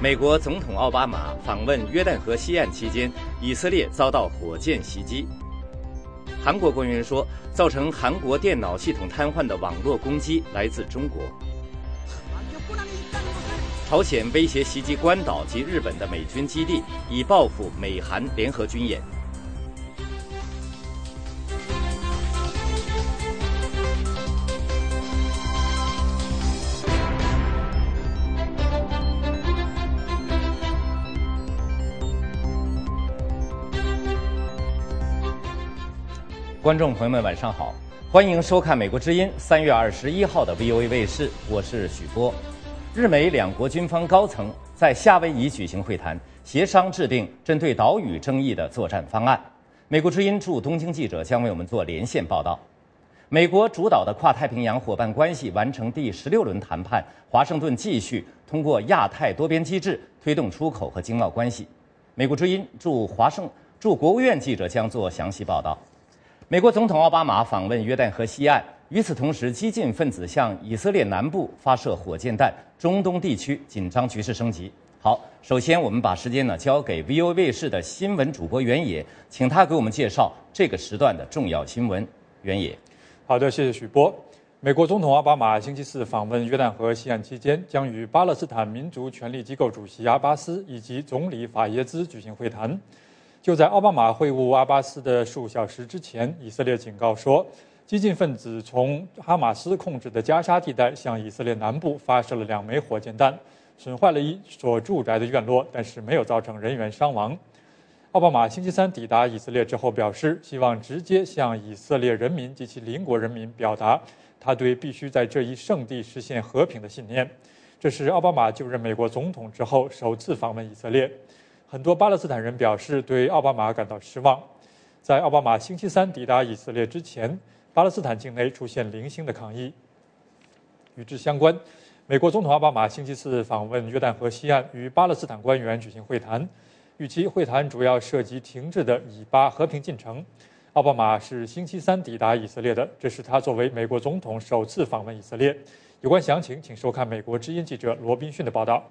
美国总统奥巴马访问约旦河西岸期间，以色列遭到火箭袭击。韩国官员说，造成韩国电脑系统瘫痪的网络攻击来自中国。朝鲜威胁袭击关岛及日本的美军基地，以报复美韩联合军演。观众朋友们，晚上好，欢迎收看《美国之音》三月二十一号的 VOA 卫视，我是许波。日美两国军方高层在夏威夷举行会谈，协商制定针对岛屿争议的作战方案。美国之音驻东京记者将为我们做连线报道。美国主导的跨太平洋伙伴关系完成第十六轮谈判，华盛顿继续通过亚太多边机制推动出口和经贸关系。美国之音驻华盛驻国务院记者将做详细报道。美国总统奥巴马访问约旦河西岸，与此同时，激进分子向以色列南部发射火箭弹，中东地区紧张局势升级。好，首先我们把时间呢交给 VOA 卫视的新闻主播袁野，请他给我们介绍这个时段的重要新闻。袁野，好的，谢谢许波。美国总统奥巴马星期四访问约旦河西岸期间，将与巴勒斯坦民族权力机构主席阿巴斯以及总理法耶兹举行会谈。就在奥巴马会晤阿巴斯的数小时之前，以色列警告说，激进分子从哈马斯控制的加沙地带向以色列南部发射了两枚火箭弹，损坏了一所住宅的院落，但是没有造成人员伤亡。奥巴马星期三抵达以色列之后表示，希望直接向以色列人民及其邻国人民表达他对必须在这一圣地实现和平的信念。这是奥巴马就任美国总统之后首次访问以色列。很多巴勒斯坦人表示对奥巴马感到失望。在奥巴马星期三抵达以色列之前，巴勒斯坦境内出现零星的抗议。与之相关，美国总统奥巴马星期四访问约旦河西岸，与巴勒斯坦官员举行会谈。预期会谈主要涉及停滞的以巴和平进程。奥巴马是星期三抵达以色列的，这是他作为美国总统首次访问以色列。有关详情，请收看美国之音记者罗宾逊的报道。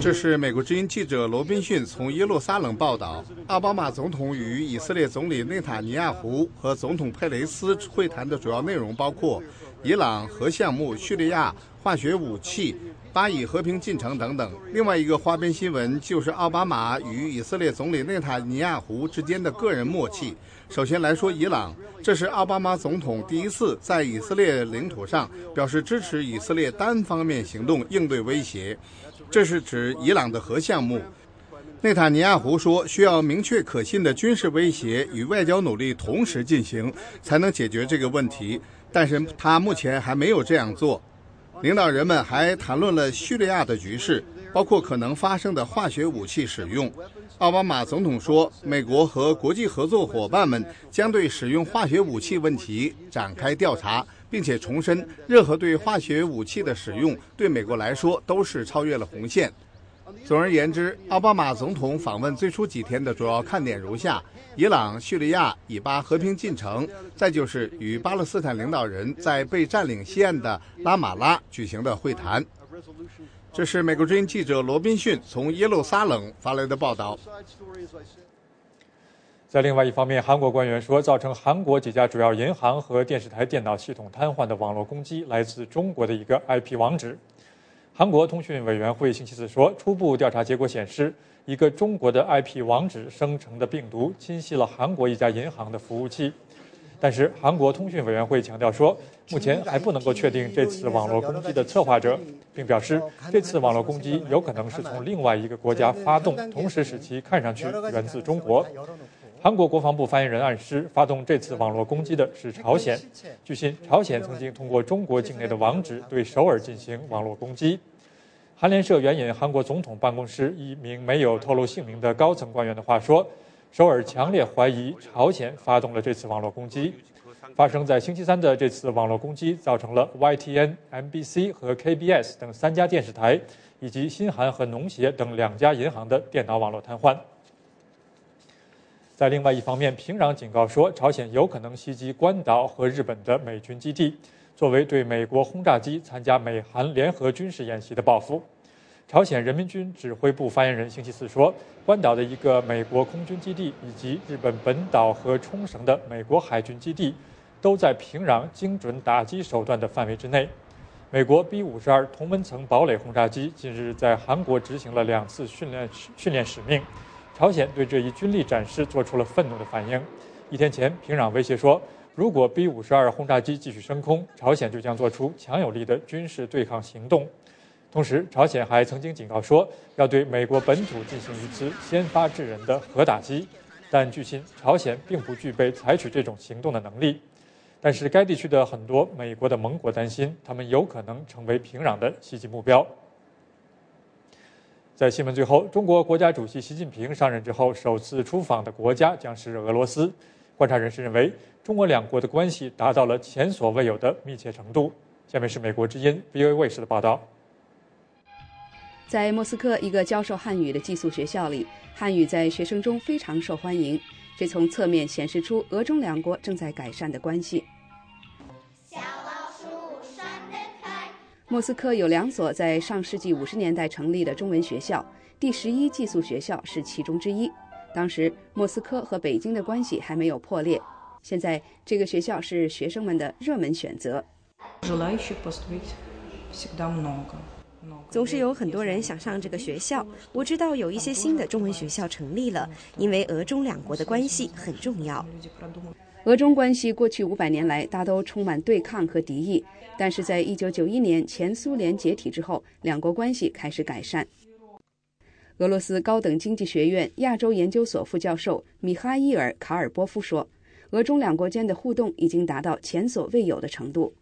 这是美国之音记者罗宾逊从耶路撒冷报道。奥巴马总统与以色列总理内塔尼亚胡和总统佩雷斯会谈的主要内容包括伊朗核项目、叙利亚化学武器、巴以和平进程等等。另外一个花边新闻就是奥巴马与以色列总理内塔尼亚胡之间的个人默契。首先来说伊朗，这是奥巴马总统第一次在以色列领土上表示支持以色列单方面行动应对威胁。这是指伊朗的核项目。内塔尼亚胡说，需要明确可信的军事威胁与外交努力同时进行，才能解决这个问题。但是他目前还没有这样做。领导人们还谈论了叙利亚的局势，包括可能发生的化学武器使用。奥巴马总统说，美国和国际合作伙伴们将对使用化学武器问题展开调查。并且重申，任何对化学武器的使用对美国来说都是超越了红线。总而言之，奥巴马总统访问最初几天的主要看点如下：伊朗、叙利亚、以巴和平进程，再就是与巴勒斯坦领导人在被占领西岸的拉马拉举行的会谈。这是美国之音记者罗宾逊从耶路撒冷发来的报道。在另外一方面，韩国官员说，造成韩国几家主要银行和电视台电脑系统瘫痪的网络攻击来自中国的一个 IP 网址。韩国通讯委员会星期四说，初步调查结果显示，一个中国的 IP 网址生成的病毒侵袭了韩国一家银行的服务器。但是，韩国通讯委员会强调说，目前还不能够确定这次网络攻击的策划者，并表示，这次网络攻击有可能是从另外一个国家发动，同时使其看上去源自中国。韩国国防部发言人暗示，发动这次网络攻击的是朝鲜。据悉，朝鲜曾经通过中国境内的网址对首尔进行网络攻击。韩联社援引韩国总统办公室一名没有透露姓名的高层官员的话说，首尔强烈怀疑朝鲜发动了这次网络攻击。发生在星期三的这次网络攻击，造成了 YTN、MBC 和 KBS 等三家电视台，以及新韩和农协等两家银行的电脑网络瘫痪。在另外一方面，平壤警告说，朝鲜有可能袭击关岛和日本的美军基地，作为对美国轰炸机参加美韩联合军事演习的报复。朝鲜人民军指挥部发言人星期四说，关岛的一个美国空军基地以及日本本岛和冲绳的美国海军基地，都在平壤精准打击手段的范围之内。美国 B 五十二同温层堡垒轰炸机近日在韩国执行了两次训练训练使命。朝鲜对这一军力展示做出了愤怒的反应。一天前，平壤威胁说，如果 B-52 轰炸机继续升空，朝鲜就将做出强有力的军事对抗行动。同时，朝鲜还曾经警告说，要对美国本土进行一次先发制人的核打击。但据悉，朝鲜并不具备采取这种行动的能力。但是，该地区的很多美国的盟国担心，他们有可能成为平壤的袭击目标。在新闻最后，中国国家主席习近平上任之后首次出访的国家将是俄罗斯。观察人士认为，中俄两国的关系达到了前所未有的密切程度。下面是美国之音 VOA 卫视的报道。在莫斯科一个教授汉语的寄宿学校里，汉语在学生中非常受欢迎，这从侧面显示出俄中两国正在改善的关系。莫斯科有两所在上世纪五十年代成立的中文学校，第十一寄宿学校是其中之一。当时莫斯科和北京的关系还没有破裂，现在这个学校是学生们的热门选择。总是有很多人想上这个学校。我知道有一些新的中文学校成立了，因为俄中两国的关系很重要。俄中关系过去五百年来大都充满对抗和敌意，但是在一九九一年前苏联解体之后，两国关系开始改善。俄罗斯高等经济学院亚洲研究所副教授米哈伊尔·卡尔波夫说：“俄中两国间的互动已经达到前所未有的程度。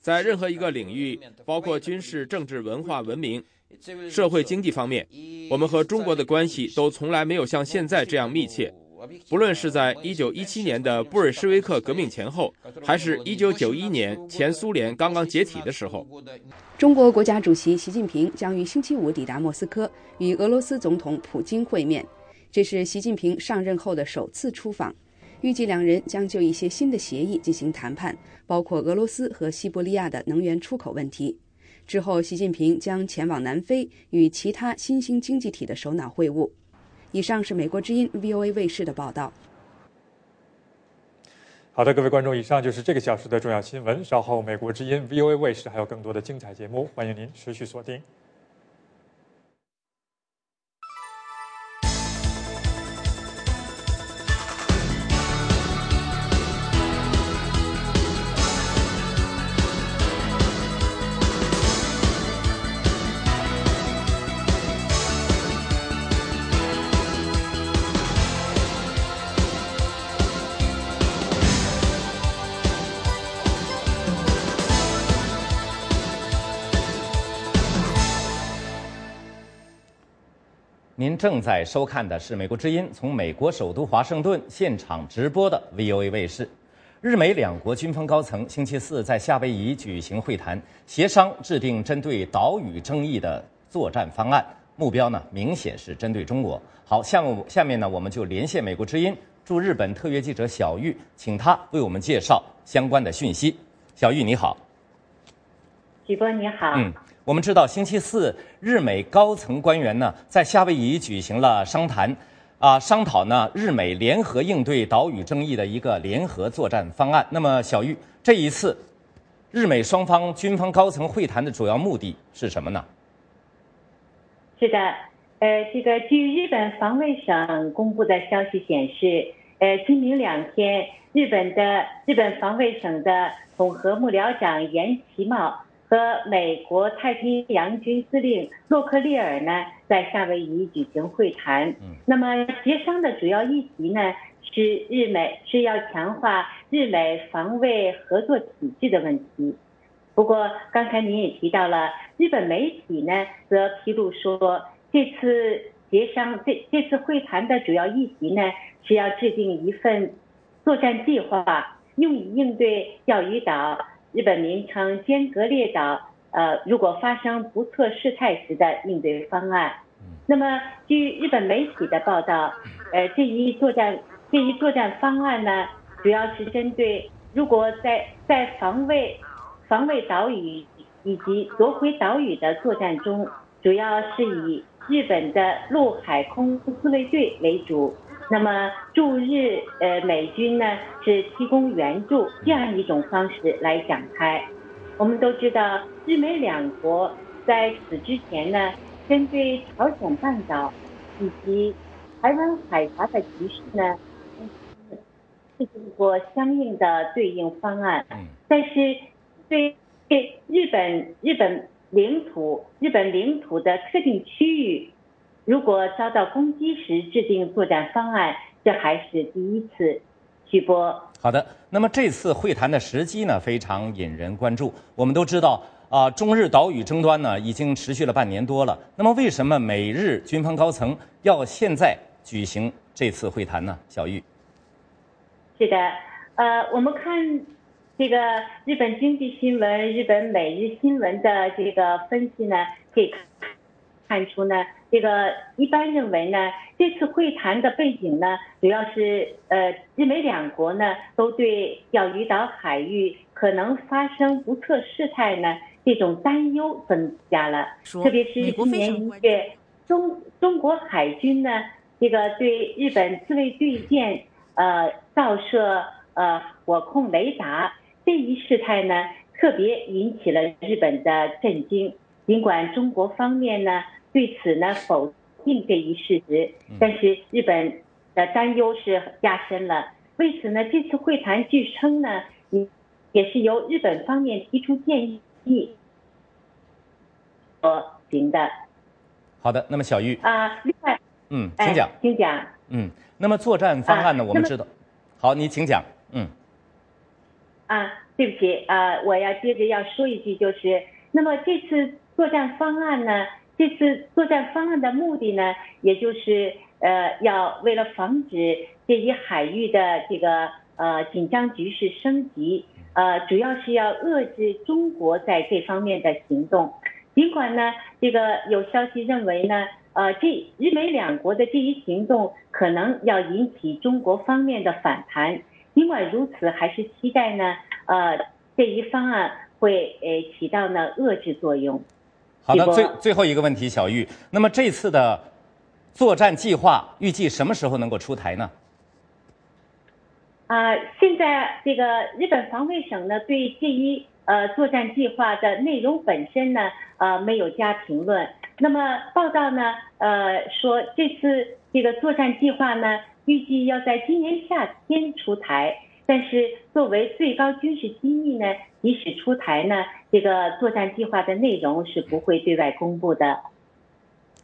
在任何一个领域，包括军事、政治、文化、文明、社会、经济方面，我们和中国的关系都从来没有像现在这样密切。”不论是在1917年的布尔什维克革命前后，还是一九九一年前苏联刚刚解体的时候，中国国家主席习近平将于星期五抵达莫斯科，与俄罗斯总统普京会面。这是习近平上任后的首次出访，预计两人将就一些新的协议进行谈判，包括俄罗斯和西伯利亚的能源出口问题。之后，习近平将前往南非，与其他新兴经济体的首脑会晤。以上是美国之音 VOA 卫视的报道。好的，各位观众，以上就是这个小时的重要新闻。稍后，美国之音 VOA 卫视还有更多的精彩节目，欢迎您持续锁定。您正在收看的是美国之音从美国首都华盛顿现场直播的 VOA 卫视。日美两国军方高层星期四在夏威夷举行会谈，协商制定针对岛屿争议的作战方案，目标呢明显是针对中国。好，下面下面呢我们就连线美国之音驻日本特约记者小玉，请他为我们介绍相关的讯息。小玉你好，许波你好。嗯。我们知道，星期四，日美高层官员呢在夏威夷举行了商谈，啊，商讨呢日美联合应对岛屿争议的一个联合作战方案。那么，小玉，这一次，日美双方军方高层会谈的主要目的是什么呢？是的，呃，这个据日本防卫省公布的消息显示，呃，今明两天，日本的日本防卫省的统合幕僚长岩崎茂。和美国太平洋军司令洛克利尔呢，在夏威夷举行会谈。那么协商的主要议题呢，是日美是要强化日美防卫合作体制的问题。不过，刚才您也提到了，日本媒体呢，则披露说，这次协商这这次会谈的主要议题呢，是要制定一份作战计划，用以应对钓鱼岛。日本名称尖阁列岛，呃，如果发生不测事态时的应对方案。那么，据日本媒体的报道，呃，这一作战这一作战方案呢，主要是针对如果在在防卫防卫岛屿以及夺回岛屿的作战中，主要是以日本的陆海空自卫队为主。那么驻日呃美军呢是提供援助这样一种方式来展开。我们都知道，日美两国在此之前呢，针对朝鲜半岛以及台湾海峡的局势呢，制定过相应的对应方案。但是对对日本日本领土日本领土的特定区域。如果遭到攻击时制定作战方案，这还是第一次。徐波，好的。那么这次会谈的时机呢，非常引人关注。我们都知道啊，中日岛屿争端呢已经持续了半年多了。那么为什么美日军方高层要现在举行这次会谈呢？小玉，是的，呃，我们看这个日本经济新闻、日本每日新闻的这个分析呢，可以看出呢。这个一般认为呢，这次会谈的背景呢，主要是呃，日美两国呢都对钓鱼岛海域可能发生不测事态呢这种担忧增加了。特别是今年一月，中中国海军呢这个对日本自卫队舰呃照射呃火控雷达这一事态呢，特别引起了日本的震惊。尽管中国方面呢。对此呢，否定这一事实，但是日本的担忧是加深了。为此呢，这次会谈据称呢，也也是由日本方面提出建议所行的。好的，那么小玉。啊，另外，嗯，请讲，请讲，嗯，那么作战方案呢，我们知道，好，你请讲，嗯，啊，对不起啊，我要接着要说一句，就是那么这次作战方案呢。这次作战方案的目的呢，也就是呃，要为了防止这一海域的这个呃紧张局势升级，呃，主要是要遏制中国在这方面的行动。尽管呢，这个有消息认为呢，呃，这日美两国的这一行动可能要引起中国方面的反弹。尽管如此，还是期待呢，呃，这一方案会呃起到呢遏制作用。好的，最最后一个问题，小玉。那么这次的作战计划预计什么时候能够出台呢？啊，现在这个日本防卫省呢，对这一呃作战计划的内容本身呢，呃没有加评论。那么报道呢，呃说这次这个作战计划呢，预计要在今年夏天出台。但是作为最高军事机密呢，即使出台呢，这个作战计划的内容是不会对外公布的。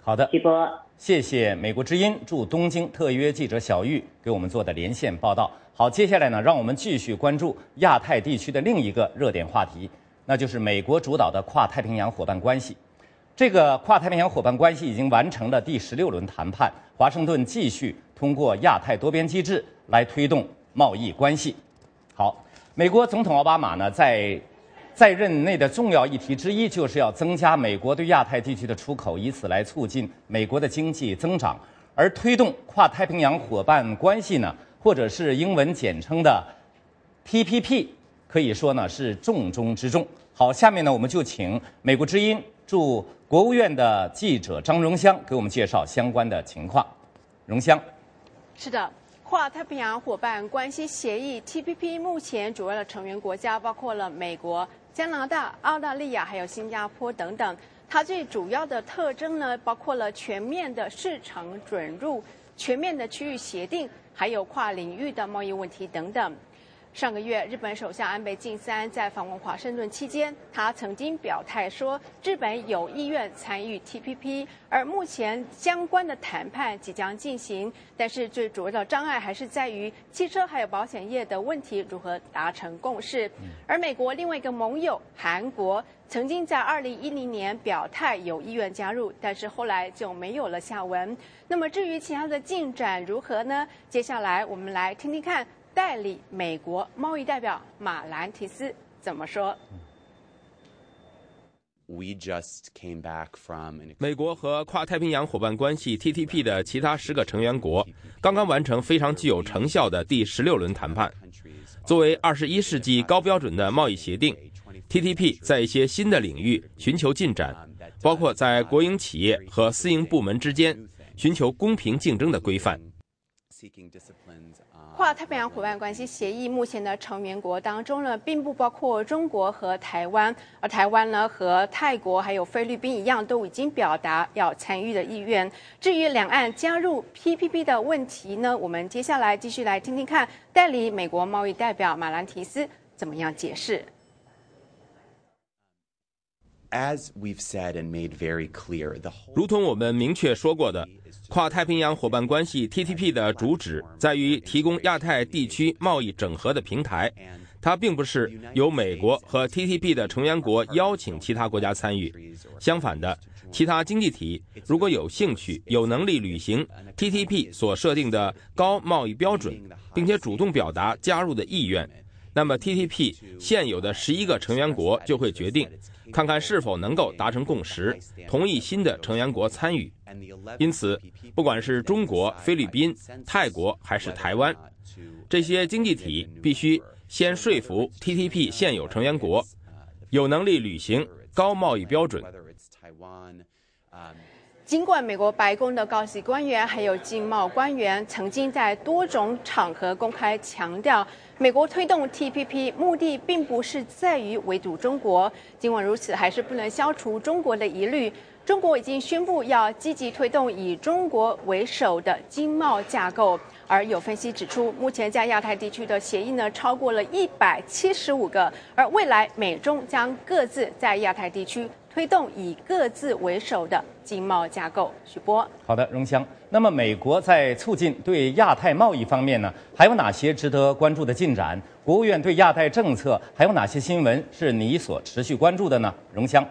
好的，徐波，谢谢美国之音驻东京特约记者小玉给我们做的连线报道。好，接下来呢，让我们继续关注亚太地区的另一个热点话题，那就是美国主导的跨太平洋伙伴关系。这个跨太平洋伙伴关系已经完成了第十六轮谈判，华盛顿继续通过亚太多边机制来推动。贸易关系，好。美国总统奥巴马呢，在在任内的重要议题之一，就是要增加美国对亚太地区的出口，以此来促进美国的经济增长。而推动跨太平洋伙伴关系呢，或者是英文简称的 TPP，可以说呢是重中之重。好，下面呢我们就请美国之音驻国务院的记者张荣香给我们介绍相关的情况。荣香，是的。跨太平洋伙伴关系协议 （TPP） 目前主要的成员国家包括了美国、加拿大、澳大利亚还有新加坡等等。它最主要的特征呢，包括了全面的市场准入、全面的区域协定，还有跨领域的贸易问题等等。上个月，日本首相安倍晋三在访问华盛顿期间，他曾经表态说，日本有意愿参与 TPP，而目前相关的谈判即将进行，但是最主要的障碍还是在于汽车还有保险业的问题如何达成共识。而美国另外一个盟友韩国，曾经在2010年表态有意愿加入，但是后来就没有了下文。那么至于其他的进展如何呢？接下来我们来听听看。代理美国贸易代表马兰提斯怎么说？美国和跨太平洋伙伴关系 （TTP） 的其他十个成员国刚刚完成非常具有成效的第十六轮谈判。作为二十一世纪高标准的贸易协定，TTP 在一些新的领域寻求进展，包括在国营企业和私营部门之间寻求公平竞争的规范。跨太平洋伙伴关系协议目前的成员国当中呢，并不包括中国和台湾，而台湾呢和泰国还有菲律宾一样，都已经表达要参与的意愿。至于两岸加入 PPP 的问题呢，我们接下来继续来听听看代理美国贸易代表马兰提斯怎么样解释。如同我们明确说过的。跨太平洋伙伴关系 （TTP） 的主旨在于提供亚太地区贸易整合的平台，它并不是由美国和 TTP 的成员国邀请其他国家参与。相反的，其他经济体如果有兴趣、有能力履行 TTP 所设定的高贸易标准，并且主动表达加入的意愿，那么 TTP 现有的十一个成员国就会决定，看看是否能够达成共识，同意新的成员国参与。因此，不管是中国、菲律宾、泰国还是台湾，这些经济体必须先说服 TTP 现有成员国有能力履行高贸易标准。尽管美国白宫的高级官员还有经贸官员曾经在多种场合公开强调，美国推动 TPP 目的并不是在于围堵中国。尽管如此，还是不能消除中国的疑虑。中国已经宣布要积极推动以中国为首的经贸架构，而有分析指出，目前在亚太地区的协议呢超过了一百七十五个，而未来美中将各自在亚太地区推动以各自为首的经贸架构。许波，好的，荣香。那么，美国在促进对亚太贸易方面呢，还有哪些值得关注的进展？国务院对亚太政策还有哪些新闻是你所持续关注的呢？荣香。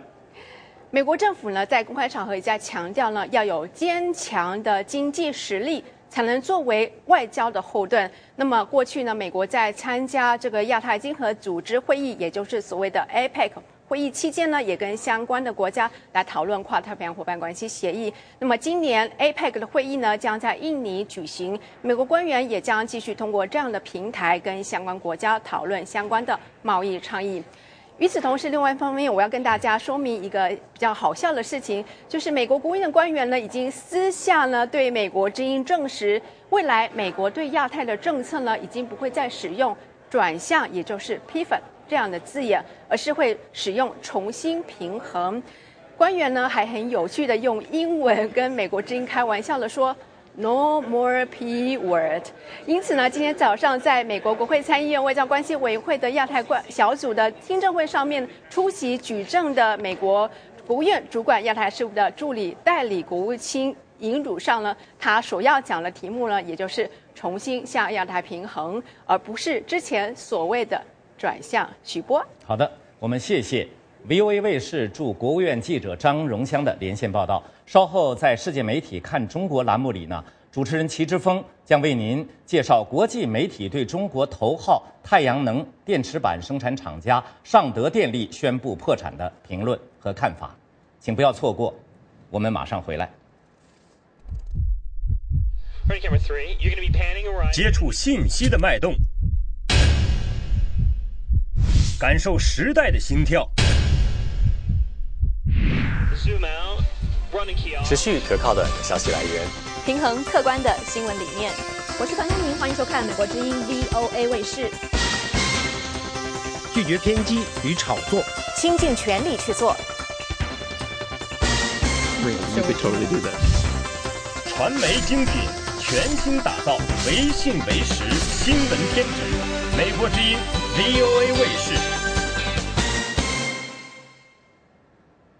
美国政府呢，在公开场合也在强调呢，要有坚强的经济实力，才能作为外交的后盾。那么过去呢，美国在参加这个亚太经合组织会议，也就是所谓的 APEC 会议期间呢，也跟相关的国家来讨论跨太平洋伙伴关系协议。那么今年 APEC 的会议呢，将在印尼举行，美国官员也将继续通过这样的平台，跟相关国家讨论相关的贸易倡议。与此同时，另外一方面，我要跟大家说明一个比较好笑的事情，就是美国国务院的官员呢，已经私下呢对美国之音证实，未来美国对亚太的政策呢，已经不会再使用转向，也就是批粉这样的字眼，而是会使用重新平衡。官员呢还很有趣的用英文跟美国之音开玩笑的说。No more P word。因此呢，今天早上在美国国会参议院外交关系委员会的亚太关小组的听证会上面出席举证的美国国务院主管亚太事务的助理代理国务卿尹汝上呢，他所要讲的题目呢，也就是重新向亚太平衡，而不是之前所谓的转向许波。好的，我们谢谢 VOA 卫视驻国务院记者张荣香的连线报道。稍后在世界媒体看中国栏目里呢，主持人齐之峰将为您介绍国际媒体对中国头号太阳能电池板生产厂家尚德电力宣布破产的评论和看法，请不要错过。我们马上回来。接触信息的脉动，感受时代的心跳。持续可靠的消息来源，平衡客观的新闻理念。我是樊东明，欢迎收看美国之音 VOA 卫视。拒绝偏激与炒作，倾尽全力去做。传媒精品，全新打造唯信唯实新闻天职。美国之音 VOA 卫视。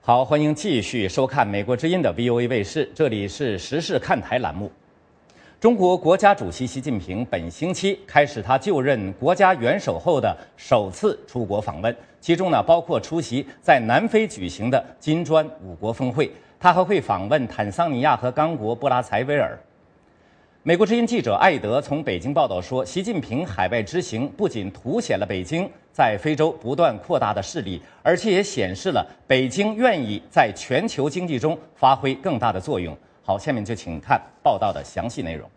好，欢迎继续收看美国之音的 VOA 卫视，这里是时事看台栏目。中国国家主席习近平本星期开始他就任国家元首后的首次出国访问，其中呢包括出席在南非举行的金砖五国峰会，他还会访问坦桑尼亚和刚果、布拉才维尔。美国之音记者艾德从北京报道说，习近平海外之行不仅凸显了北京在非洲不断扩大的势力，而且也显示了北京愿意在全球经济中发挥更大的作用。好，下面就请看报道的详细内容。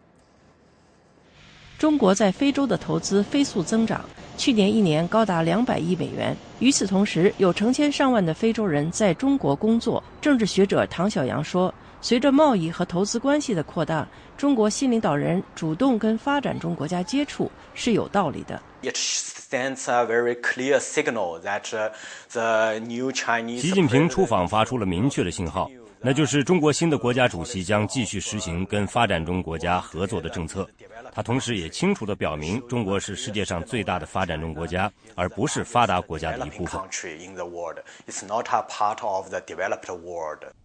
中国在非洲的投资飞速增长，去年一年高达两百亿美元。与此同时，有成千上万的非洲人在中国工作。政治学者唐小阳说。随着贸易和投资关系的扩大，中国新领导人主动跟发展中国家接触是有道理的。习近平出访发出了明确的信号，那就是中国新的国家主席将继续实行跟发展中国家合作的政策。他同时也清楚地表明，中国是世界上最大的发展中国家，而不是发达国家的一部分。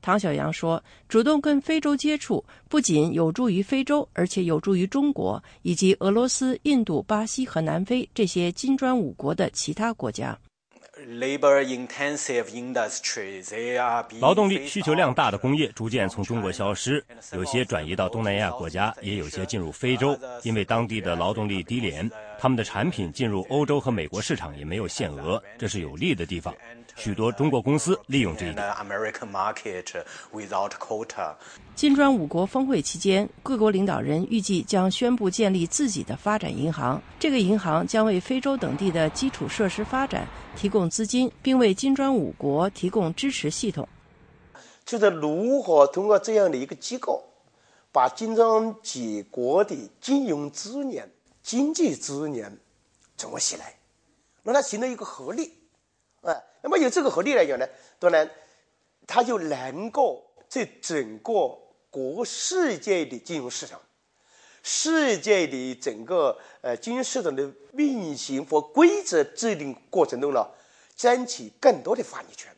唐小阳说：“主动跟非洲接触，不仅有助于非洲，而且有助于中国以及俄罗斯、印度、巴西和南非这些金砖五国的其他国家。”劳动力需求量大的工业逐渐从中国消失，有些转移到东南亚国家，也有些进入非洲，因为当地的劳动力低廉，他们的产品进入欧洲和美国市场也没有限额，这是有利的地方。许多中国公司利用这一点。金砖五国峰会期间，各国领导人预计将宣布建立自己的发展银行。这个银行将为非洲等地的基础设施发展提供资金，并为金砖五国提供支持系统。就是如何通过这样的一个机构，把金砖几国的金融资源、经济资源整合起来，让它形成一个合力。哎，那么有这个合力来讲呢，当然，它就能够在整个。国世界的金融市场，世界的整个呃金融市场的运行和规则制定过程中呢，争取更多的发言权。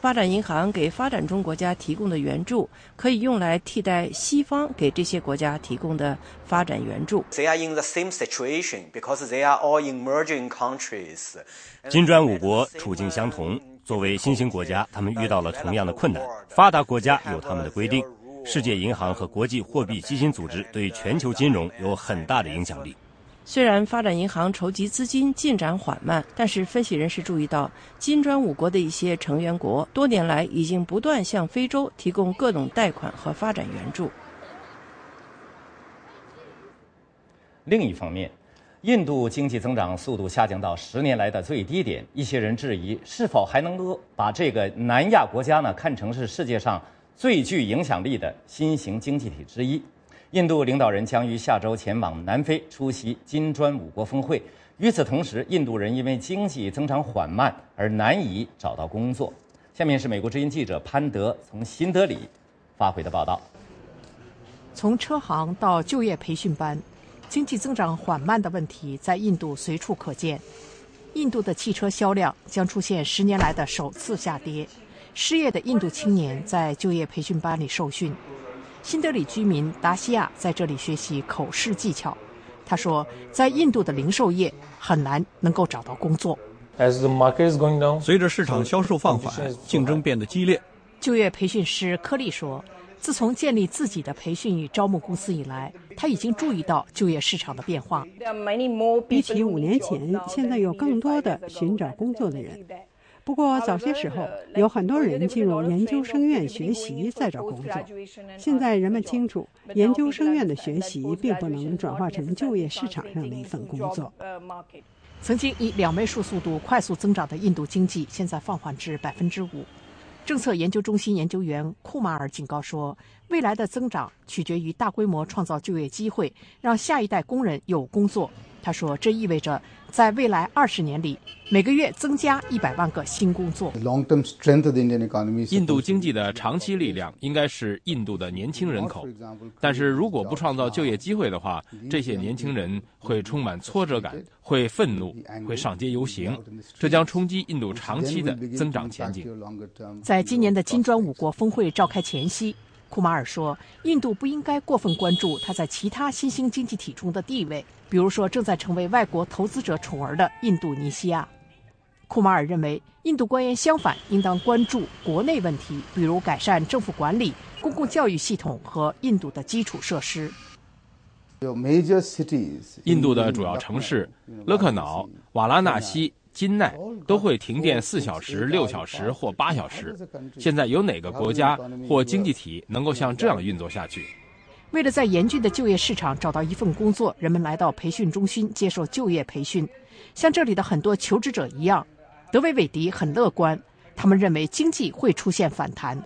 发展银行给发展中国家提供的援助，可以用来替代西方给这些国家提供的发展援助。They are in the same situation because they are all emerging countries。金砖五国处境相同，作为新兴国家，他们遇到了同样的困难。发达国家有他们的规定。世界银行和国际货币基金组织对全球金融有很大的影响力。虽然发展银行筹集资金进展缓慢，但是分析人士注意到，金砖五国的一些成员国多年来已经不断向非洲提供各种贷款和发展援助。另一方面，印度经济增长速度下降到十年来的最低点，一些人质疑是否还能够把这个南亚国家呢看成是世界上。最具影响力的新型经济体之一，印度领导人将于下周前往南非出席金砖五国峰会。与此同时，印度人因为经济增长缓慢而难以找到工作。下面是美国之音记者潘德从新德里发回的报道。从车行到就业培训班，经济增长缓慢的问题在印度随处可见。印度的汽车销量将出现十年来的首次下跌。失业的印度青年在就业培训班里受训。新德里居民达西亚在这里学习口试技巧。他说，在印度的零售业很难能够找到工作。随着市场销售放缓，竞争变得激烈。就业培训师柯利说，自从建立自己的培训与招募公司以来，他已经注意到就业市场的变化。比起五年前，现在有更多的寻找工作的人。不过早些时候，有很多人进入研究生院学习，再找工作。现在人们清楚，研究生院的学习并不能转化成就业市场上的一份工作。曾经以两位数速度快速增长的印度经济，现在放缓至百分之五。政策研究中心研究员库马尔警告说，未来的增长取决于大规模创造就业机会，让下一代工人有工作。他说：“这意味着，在未来二十年里，每个月增加一百万个新工作。印度经济的长期力量应该是印度的年轻人口，但是如果不创造就业机会的话，这些年轻人会充满挫折感，会愤怒，会上街游行，这将冲击印度长期的增长前景。”在今年的金砖五国峰会召开前夕。库马尔说：“印度不应该过分关注它在其他新兴经济体中的地位，比如说正在成为外国投资者宠儿的印度尼西亚。”库马尔认为，印度官员相反应当关注国内问题，比如改善政府管理、公共教育系统和印度的基础设施。印度的主要城市勒克瑙、瓦拉纳西、金奈都会停电四小时、六小时或八小时。现在有哪个国家或经济体能够像这样运作下去？为了在严峻的就业市场找到一份工作，人们来到培训中心接受就业培训。像这里的很多求职者一样，德维韦迪很乐观。他们认为经济会出现反弹。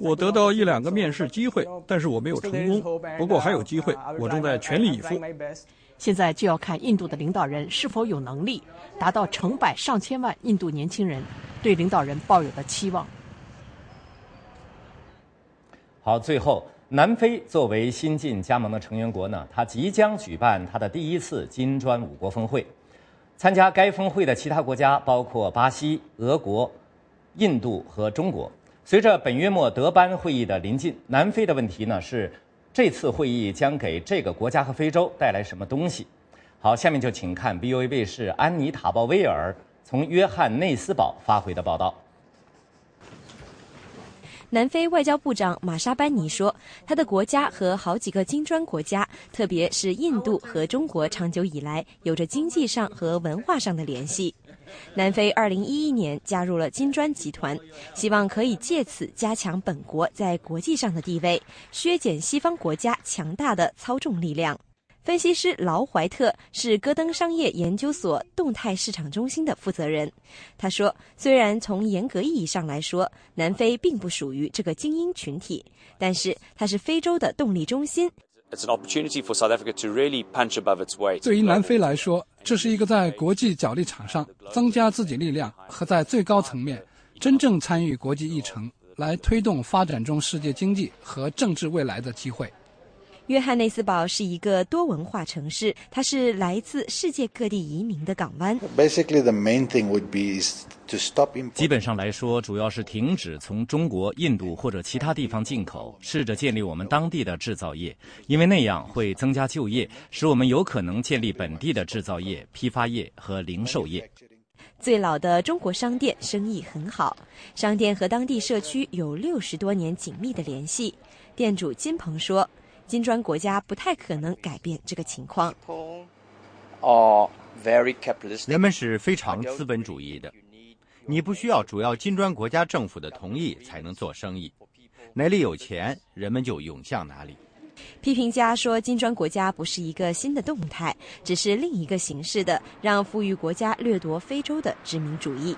我得到一两个面试机会，但是我没有成功。不过还有机会，我正在全力以赴。现在就要看印度的领导人是否有能力达到成百上千万印度年轻人对领导人抱有的期望。好，最后，南非作为新晋加盟的成员国呢，它即将举办它的第一次金砖五国峰会。参加该峰会的其他国家包括巴西、俄国、印度和中国。随着本月末德班会议的临近，南非的问题呢是，这次会议将给这个国家和非洲带来什么东西？好，下面就请看 BOA 卫视安妮塔鲍威尔从约翰内斯堡发回的报道。南非外交部长玛莎班尼说，他的国家和好几个金砖国家，特别是印度和中国，长久以来有着经济上和文化上的联系。南非2011年加入了金砖集团，希望可以借此加强本国在国际上的地位，削减西方国家强大的操纵力量。分析师劳怀特是戈登商业研究所动态市场中心的负责人。他说：“虽然从严格意义上来说，南非并不属于这个精英群体，但是它是非洲的动力中心。对于南非来说，这是一个在国际角力场上增加自己力量和在最高层面真正参与国际议程，来推动发展中世界经济和政治未来的机会。”约翰内斯堡是一个多文化城市，它是来自世界各地移民的港湾。基本上来说，主要是停止从中国、印度或者其他地方进口，试着建立我们当地的制造业，因为那样会增加就业，使我们有可能建立本地的制造业、批发业和零售业。最老的中国商店生意很好，商店和当地社区有六十多年紧密的联系。店主金鹏说。金砖国家不太可能改变这个情况。人们是非常资本主义的，你不需要主要金砖国家政府的同意才能做生意，哪里有钱，人们就涌向哪里。批评家说，金砖国家不是一个新的动态，只是另一个形式的让富裕国家掠夺非洲的殖民主义。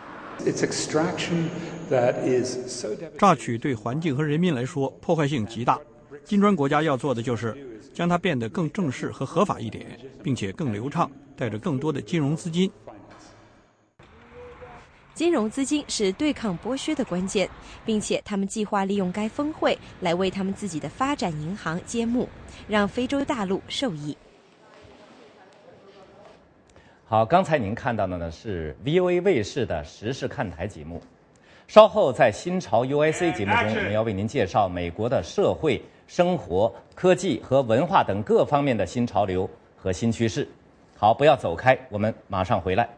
榨取对环境和人民来说破坏性极大。金砖国家要做的就是将它变得更正式和合法一点，并且更流畅，带着更多的金融资金。金融资金是对抗剥削的关键，并且他们计划利用该峰会来为他们自己的发展银行揭幕，让非洲大陆受益。好，刚才您看到的呢是 VOA 卫视的时事看台节目。稍后在新潮 UIC 节目中，我们要为您介绍美国的社会。生活、科技和文化等各方面的新潮流和新趋势。好，不要走开，我们马上回来。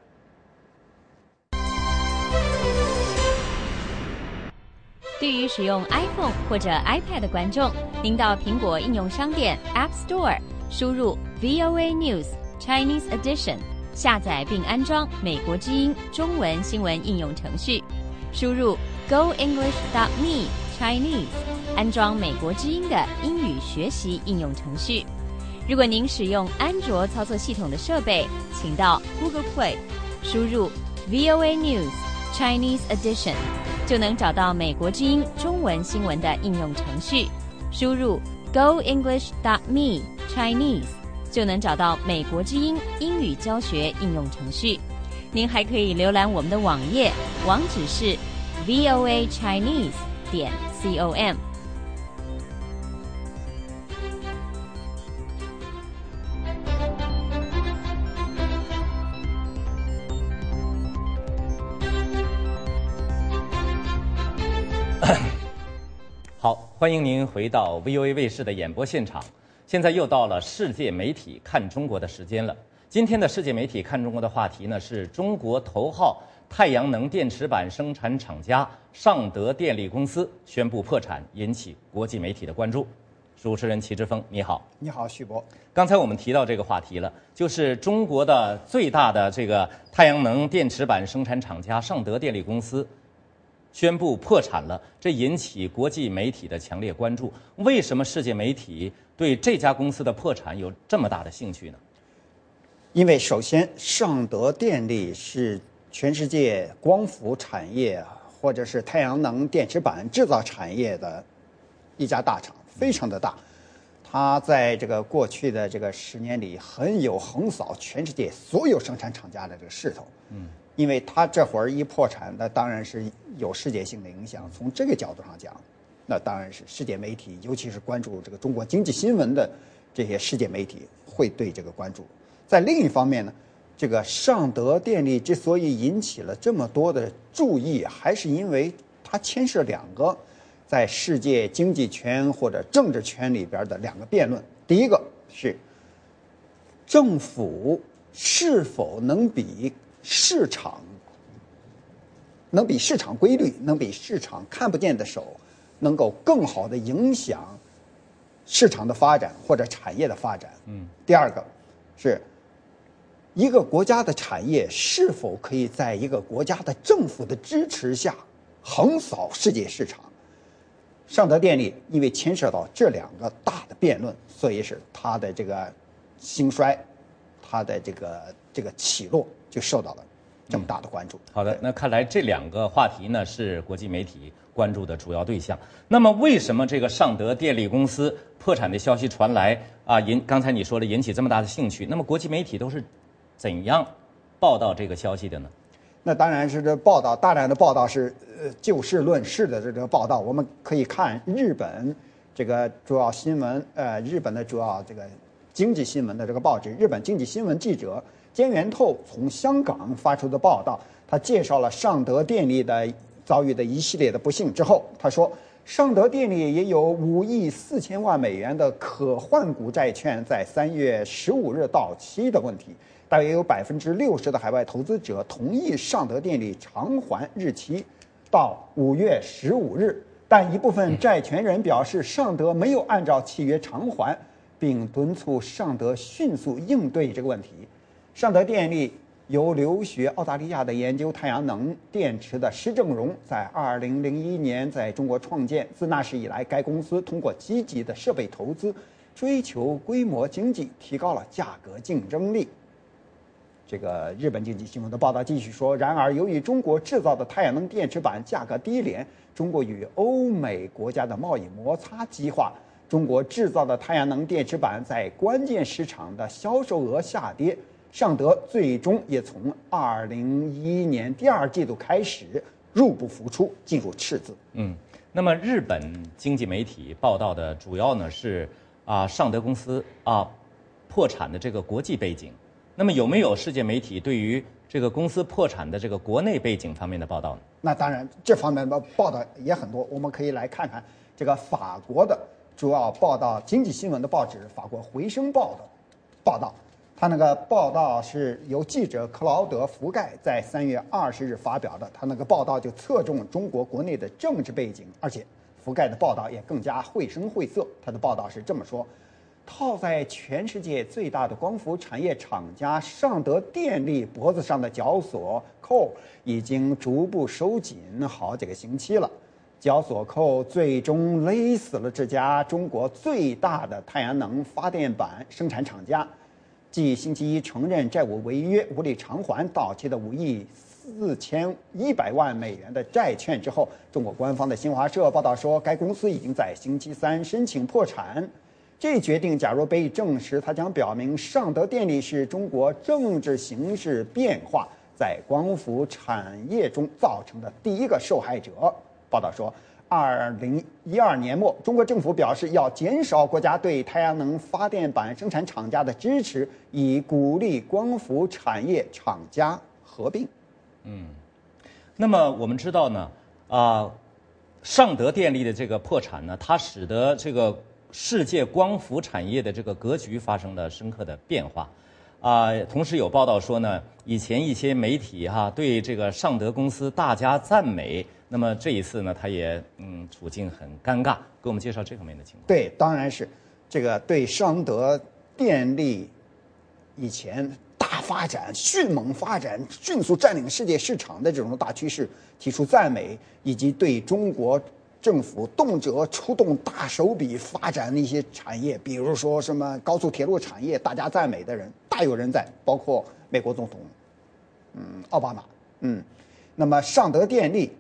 对于使用 iPhone 或者 iPad 的观众，您到苹果应用商店 App Store 输入 VOA News Chinese Edition，下载并安装美国之音中文新闻应用程序，输入 Go English dot me Chinese。安装美国之音的英语学习应用程序。如果您使用安卓操作系统的设备，请到 Google Play 输入 VOA News Chinese Edition，就能找到美国之音中文新闻的应用程序。输入 Go English dot me Chinese，就能找到美国之音英语教学应用程序。您还可以浏览我们的网页，网址是 VOA Chinese 点 com。好，欢迎您回到 VOA 卫视的演播现场。现在又到了世界媒体看中国的时间了。今天的世界媒体看中国的话题呢，是中国头号太阳能电池板生产厂家尚德电力公司宣布破产，引起国际媒体的关注。主持人齐志峰，你好。你好，徐博。刚才我们提到这个话题了，就是中国的最大的这个太阳能电池板生产厂家尚德电力公司宣布破产了，这引起国际媒体的强烈关注。为什么世界媒体对这家公司的破产有这么大的兴趣呢？因为首先，尚德电力是全世界光伏产业或者是太阳能电池板制造产业的一家大厂。非常的大，它在这个过去的这个十年里很有横扫全世界所有生产厂家的这个势头。嗯，因为它这会儿一破产，那当然是有世界性的影响。从这个角度上讲，那当然是世界媒体，尤其是关注这个中国经济新闻的这些世界媒体会对这个关注。在另一方面呢，这个尚德电力之所以引起了这么多的注意，还是因为它牵涉两个。在世界经济圈或者政治圈里边的两个辩论，第一个是政府是否能比市场能比市场规律，能比市场看不见的手，能够更好的影响市场的发展或者产业的发展。嗯。第二个是一个国家的产业是否可以在一个国家的政府的支持下横扫世界市场。尚德电力因为牵涉到这两个大的辩论，所以是它的这个兴衰，它的这个这个起落就受到了这么大的关注。好的，那看来这两个话题呢是国际媒体关注的主要对象。那么为什么这个尚德电力公司破产的消息传来啊？引刚才你说的引起这么大的兴趣，那么国际媒体都是怎样报道这个消息的呢？那当然是这报道，大量的报道是呃就事论事的这个报道。我们可以看日本这个主要新闻，呃，日本的主要这个经济新闻的这个报纸，日本经济新闻记者兼元透从香港发出的报道，他介绍了尚德电力的遭遇的一系列的不幸之后，他说，尚德电力也有五亿四千万美元的可换股债券在三月十五日到期的问题。大约有百分之六十的海外投资者同意尚德电力偿还日期到五月十五日，但一部分债权人表示尚德没有按照契约偿还，并敦促尚德迅速应对这个问题。尚德电力由留学澳大利亚的研究太阳能电池的施正荣在二零零一年在中国创建，自那时以来，该公司通过积极的设备投资，追求规模经济，提高了价格竞争力。这个日本经济新闻的报道继续说，然而由于中国制造的太阳能电池板价格低廉，中国与欧美国家的贸易摩擦激化，中国制造的太阳能电池板在关键市场的销售额下跌，尚德最终也从二零一一年第二季度开始入不敷出，进入赤字。嗯，那么日本经济媒体报道的主要呢是啊尚德公司啊破产的这个国际背景。那么有没有世界媒体对于这个公司破产的这个国内背景方面的报道呢？那当然，这方面的报道也很多。我们可以来看看这个法国的主要报道经济新闻的报纸《法国回声报》的报道。他那个报道是由记者克劳德·福盖在三月二十日发表的。他那个报道就侧重中国国内的政治背景，而且福盖的报道也更加绘声绘色。他的报道是这么说。套在全世界最大的光伏产业厂家尚德电力脖子上的绞索扣已经逐步收紧好几个星期了，绞索扣最终勒死了这家中国最大的太阳能发电板生产厂家。继星期一承认债务违约、无力偿还到期的五亿四千一百万美元的债券之后，中国官方的新华社报道说，该公司已经在星期三申请破产。这决定，假如被证实，它将表明尚德电力是中国政治形势变化在光伏产业中造成的第一个受害者。报道说，二零一二年末，中国政府表示要减少国家对太阳能发电板生产厂家的支持，以鼓励光伏产业厂家合并。嗯，那么我们知道呢，啊，尚德电力的这个破产呢，它使得这个。世界光伏产业的这个格局发生了深刻的变化，啊，同时有报道说呢，以前一些媒体哈对这个尚德公司大加赞美，那么这一次呢，他也嗯处境很尴尬，给我们介绍这方面的情况。对，当然是这个对尚德电力以前大发展、迅猛发展、迅速占领世界市场的这种大趋势提出赞美，以及对中国政府动辄出动大手笔发展的一些产业，比如说什么高速铁路产业，大家赞美的人大有人在，包括美国总统，嗯，奥巴马，嗯，那么尚德电力。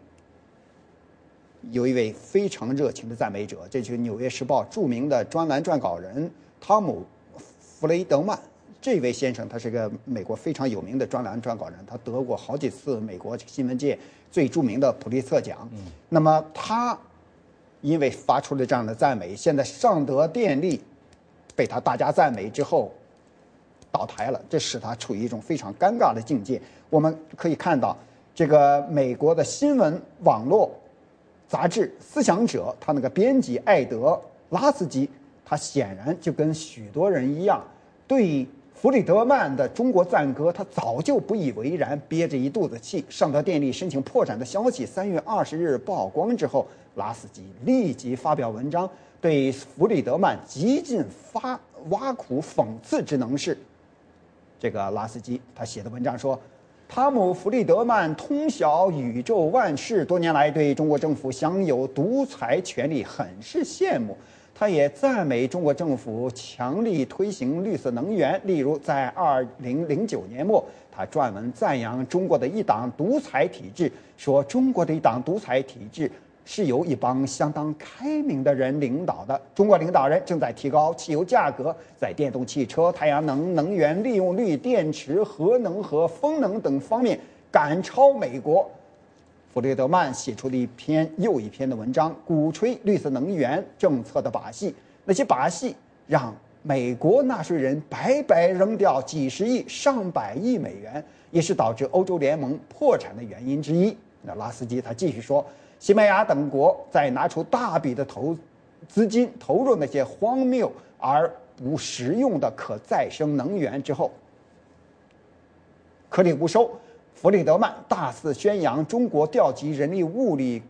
有一位非常热情的赞美者，这就是《纽约时报》著名的专栏撰稿人汤姆·弗雷德曼。这位先生，他是个美国非常有名的专栏撰稿人，他得过好几次美国新闻界最著名的普利策奖。那么他因为发出了这样的赞美，现在尚德电力被他大家赞美之后倒台了，这使他处于一种非常尴尬的境界。我们可以看到，这个美国的新闻网络。杂志《思想者》他那个编辑艾德·拉斯基，他显然就跟许多人一样，对弗里德曼的中国赞歌，他早就不以为然，憋着一肚子气。尚德电力申请破产的消息三月二十日曝光之后，拉斯基立即发表文章，对弗里德曼极尽发挖苦讽刺之能事。这个拉斯基他写的文章说。汤姆·弗里德曼通晓宇宙万事，多年来对中国政府享有独裁权力很是羡慕。他也赞美中国政府强力推行绿色能源。例如，在2009年末，他撰文赞扬中国的一党独裁体制，说中国的一党独裁体制。是由一帮相当开明的人领导的。中国领导人正在提高汽油价格，在电动汽车、太阳能能源利用率、电池、核能和风能等方面赶超美国。弗雷德曼写出了一篇又一篇的文章，鼓吹绿色能源政策的把戏。那些把戏让美国纳税人白白扔掉几十亿、上百亿美元，也是导致欧洲联盟破产的原因之一。那拉斯基他继续说。西班牙等国在拿出大笔的投资金投入那些荒谬而不实用的可再生能源之后，颗粒无收。弗里德曼大肆宣扬中国调集人力物力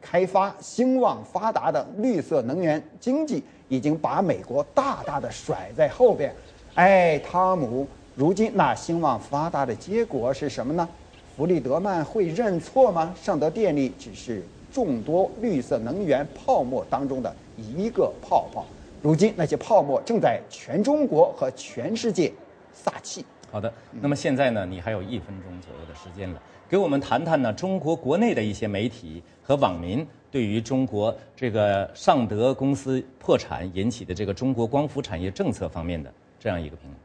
开发兴旺发达的绿色能源经济，已经把美国大大的甩在后边。哎，汤姆，如今那兴旺发达的结果是什么呢？弗里德曼会认错吗？尚德电力只是众多绿色能源泡沫当中的一个泡泡。如今，那些泡沫正在全中国和全世界撒气。好的，那么现在呢？你还有一分钟左右的时间了，给我们谈谈呢？中国国内的一些媒体和网民对于中国这个尚德公司破产引起的这个中国光伏产业政策方面的这样一个评论。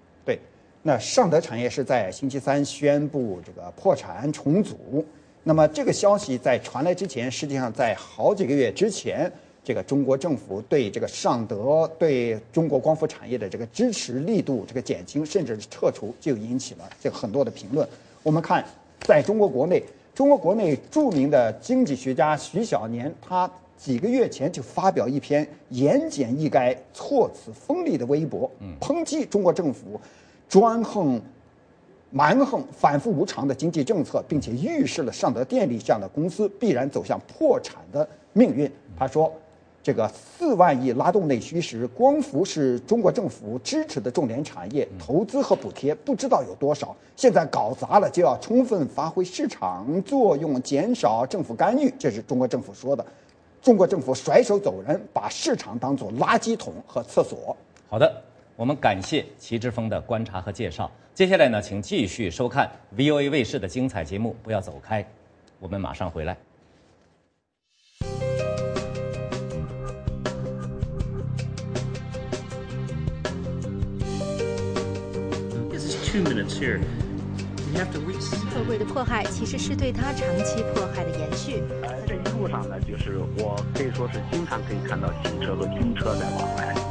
那尚德产业是在星期三宣布这个破产重组。那么这个消息在传来之前，实际上在好几个月之前，这个中国政府对这个尚德对中国光伏产业的这个支持力度这个减轻，甚至是撤除，就引起了这很多的评论。我们看，在中国国内，中国国内著名的经济学家徐小年，他几个月前就发表一篇言简意赅、措辞锋利的微博，抨击中国政府。专横、蛮横、反复无常的经济政策，并且预示了尚德电力这样的公司必然走向破产的命运。他说：“这个四万亿拉动内需时，光伏是中国政府支持的重点产业，投资和补贴不知道有多少。现在搞砸了，就要充分发挥市场作用，减少政府干预。”这是中国政府说的。中国政府甩手走人，把市场当作垃圾桶和厕所。好的。我们感谢齐之峰的观察和介绍。接下来呢，请继续收看 VOA 卫视的精彩节目，不要走开，我们马上回来。Two minutes here. We have to reach. 社会的迫害其实是对他长期迫害的延续。这一路上呢，就是我可以说是经常可以看到警车和军车在往来。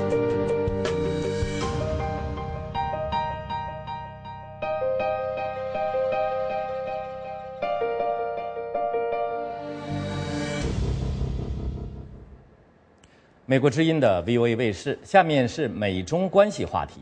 美国之音的 VOA 卫视，下面是美中关系话题。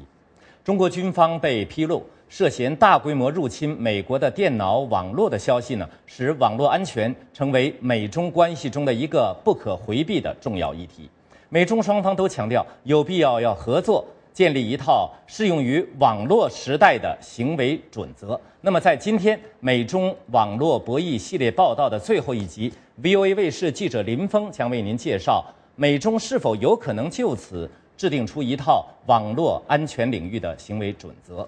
中国军方被披露涉嫌大规模入侵美国的电脑网络的消息呢，使网络安全成为美中关系中的一个不可回避的重要议题。美中双方都强调有必要要合作，建立一套适用于网络时代的行为准则。那么，在今天美中网络博弈系列报道的最后一集，VOA 卫视记者林峰将为您介绍。美中是否有可能就此制定出一套网络安全领域的行为准则？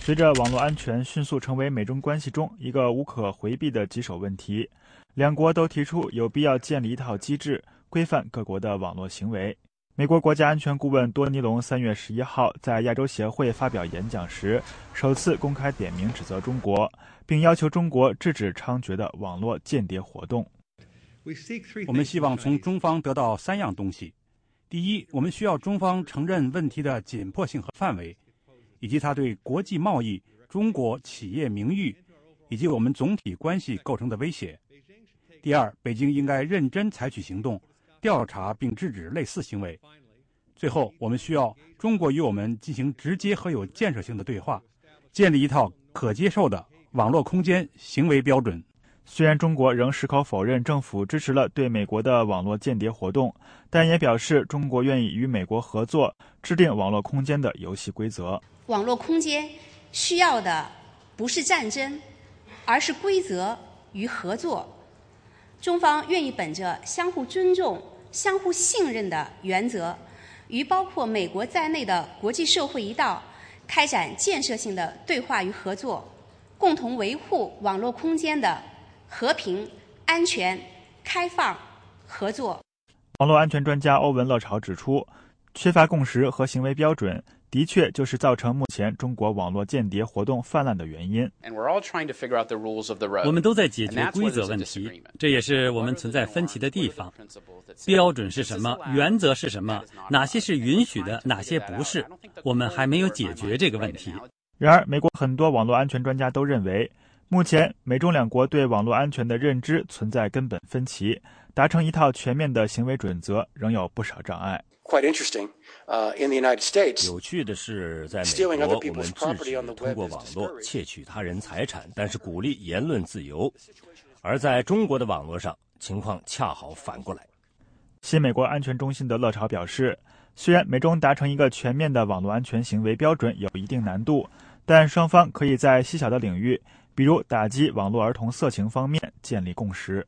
随着网络安全迅速成为美中关系中一个无可回避的棘手问题，两国都提出有必要建立一套机制，规范各国的网络行为。美国国家安全顾问多尼龙三月十一号在亚洲协会发表演讲时，首次公开点名指责中国，并要求中国制止猖獗的网络间谍活动。我们希望从中方得到三样东西：第一，我们需要中方承认问题的紧迫性和范围，以及它对国际贸易、中国企业名誉以及我们总体关系构成的威胁；第二，北京应该认真采取行动，调查并制止类似行为；最后，我们需要中国与我们进行直接和有建设性的对话，建立一套可接受的网络空间行为标准。虽然中国仍矢口否认政府支持了对美国的网络间谍活动，但也表示中国愿意与美国合作，制定网络空间的游戏规则。网络空间需要的不是战争，而是规则与合作。中方愿意本着相互尊重、相互信任的原则，与包括美国在内的国际社会一道，开展建设性的对话与合作，共同维护网络空间的。和平、安全、开放、合作。网络安全专家欧文乐潮指出，缺乏共识和行为标准，的确就是造成目前中国网络间谍活动泛滥的原因。我们都在解决规则问题，这也是我们存在分歧的地方。标准是什么？原则是什么？哪些是允许的？哪些不是？我们还没有解决这个问题。然而，美国很多网络安全专家都认为。目前，美中两国对网络安全的认知存在根本分歧，达成一套全面的行为准则仍有不少障碍。Quite interesting. 呃，in the United States. 有趣的是，在美国，我们制止通过网络窃取他人财产，但是鼓励言论自由；而在中国的网络上，情况恰好反过来。新美国安全中心的乐潮表示，虽然美中达成一个全面的网络安全行为标准有一定难度，但双方可以在细小的领域。比如打击网络儿童色情方面建立共识。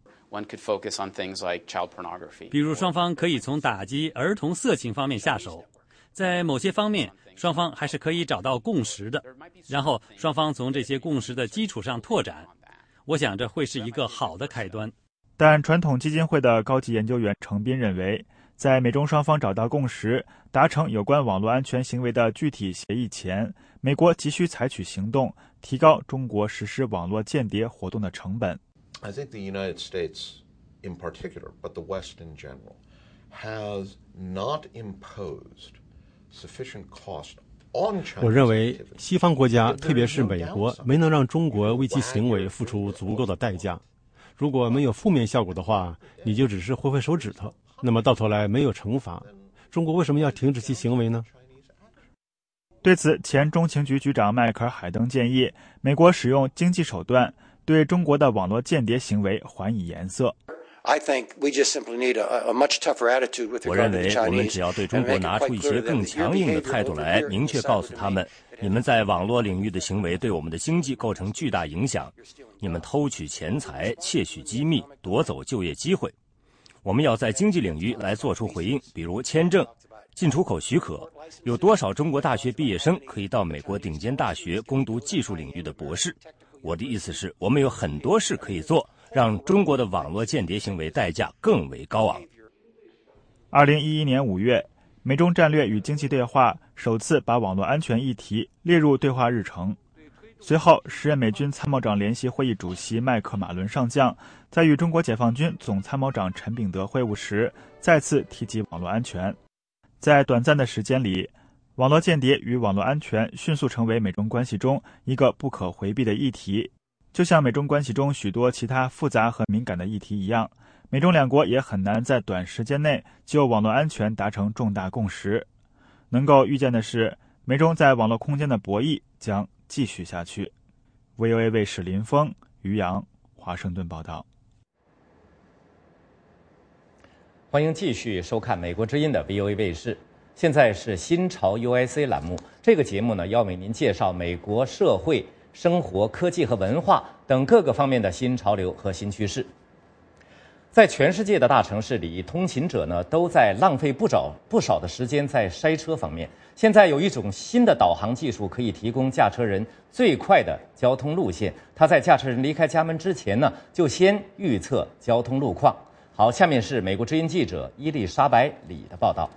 比如双方可以从打击儿童色情方面下手，在某些方面双方还是可以找到共识的，然后双方从这些共识的基础上拓展。我想这会是一个好的开端。但传统基金会的高级研究员程斌认为，在美中双方找到共识、达成有关网络安全行为的具体协议前，美国急需采取行动。提高中国实施网络间谍活动的成本。I think the United States, in particular, but the West in general, has not imposed sufficient cost on China. 我认为西方国家，特别是美国，没能让中国为其行为付出足够的代价。如果没有负面效果的话，你就只是挥挥手指头，那么到头来没有惩罚，中国为什么要停止其行为呢？对此，前中情局局长迈克尔·海登建议，美国使用经济手段对中国的网络间谍行为还以颜色。我认为，我们只要对中国拿出一些更强硬的态度来，明确告诉他们，你们在网络领域的行为对我们的经济构成巨大影响，你们偷取钱财、窃取机密、夺走就业机会。我们要在经济领域来做出回应，比如签证。进出口许可，有多少中国大学毕业生可以到美国顶尖大学攻读技术领域的博士？我的意思是，我们有很多事可以做，让中国的网络间谍行为代价更为高昂。二零一一年五月，美中战略与经济对话首次把网络安全议题列入对话日程。随后，时任美军参谋长联席会议主席麦克马伦上将在与中国解放军总参谋长陈炳德会晤时，再次提及网络安全。在短暂的时间里，网络间谍与网络安全迅速成为美中关系中一个不可回避的议题。就像美中关系中许多其他复杂和敏感的议题一样，美中两国也很难在短时间内就网络安全达成重大共识。能够预见的是，美中在网络空间的博弈将。继续下去。VOA 卫视林峰、于洋，华盛顿报道。欢迎继续收看美国之音的 VOA 卫视。现在是新潮 UIC 栏目，这个节目呢要为您介绍美国社会、生活、科技和文化等各个方面的新潮流和新趋势。在全世界的大城市里，通勤者呢都在浪费不少不少的时间在筛车方面。现在有一种新的导航技术，可以提供驾车人最快的交通路线。它在驾车人离开家门之前呢，就先预测交通路况。好，下面是美国之音记者伊丽莎白李的报道。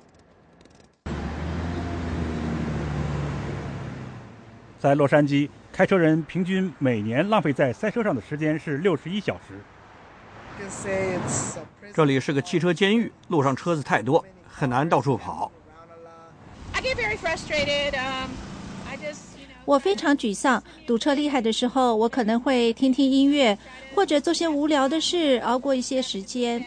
在洛杉矶，开车人平均每年浪费在塞车上的时间是六十一小时。这里是个汽车监狱，路上车子太多，很难到处跑。我非常沮丧，堵车厉害的时候，我可能会听听音乐，或者做些无聊的事，熬过一些时间。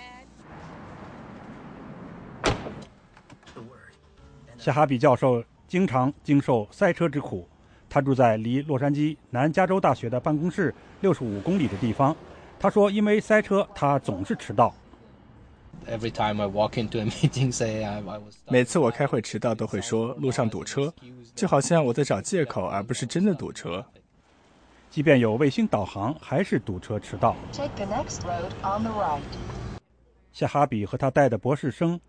夏哈比教授经常经受塞车之苦，他住在离洛杉矶南加州大学的办公室六十五公里的地方。他说：“因为塞车，他总是迟到。每次我开会迟到，都会说路上堵车，就好像我在找借口，而不是真的堵车。即便有卫星导航，还是堵车迟到。”夏哈比和他带的博士生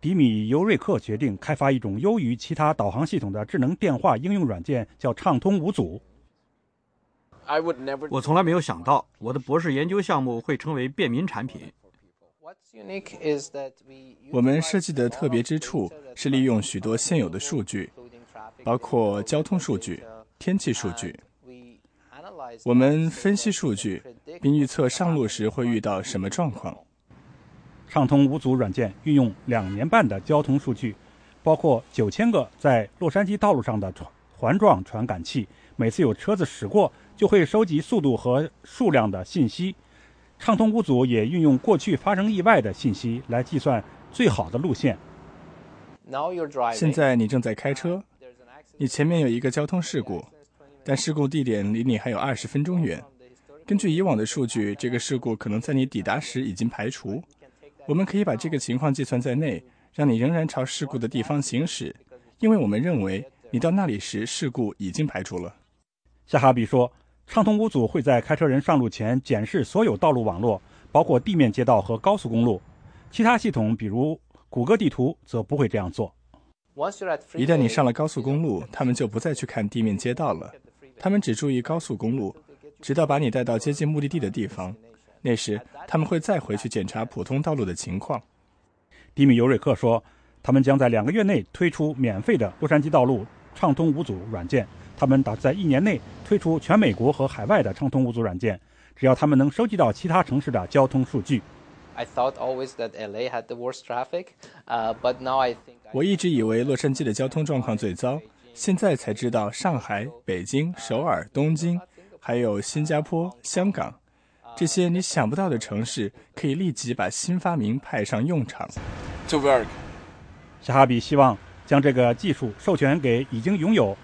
迪米尤瑞克决定开发一种优于其他导航系统的智能电话应用软件，叫畅通无阻。我从来没有想到我的博士研究项目会成为便民产品。我们设计的特别之处是利用许多现有的数据，包括交通数据、天气数据。我们分析数据，并预测上路时会遇到什么状况。畅通无阻软件运用两年半的交通数据，包括九千个在洛杉矶道路上的传环状传感器，每次有车子驶过。就会收集速度和数量的信息。畅通无阻也运用过去发生意外的信息来计算最好的路线。现在你正在开车，你前面有一个交通事故，但事故地点离你还有二十分钟远。根据以往的数据，这个事故可能在你抵达时已经排除。我们可以把这个情况计算在内，让你仍然朝事故的地方行驶，因为我们认为你到那里时事故已经排除了。夏哈比说。畅通无阻会在开车人上路前检视所有道路网络，包括地面街道和高速公路。其他系统，比如谷歌地图，则不会这样做。一旦你上了高速公路，他们就不再去看地面街道了，他们只注意高速公路，直到把你带到接近目的地的地方。那时，他们会再回去检查普通道路的情况。迪米尤瑞克说，他们将在两个月内推出免费的洛杉矶道路畅通无阻软件。他们打算在一年内推出全美国和海外的畅通无阻软件，只要他们能收集到其他城市的交通数据。我一直以为洛杉矶的交通状况最糟，现在才知道上海、北京、首尔、东京，还有新加坡、香港，这些你想不到的城市可以立即把新发明派上用场。夏哈比希望将这个技术授权给已经拥有。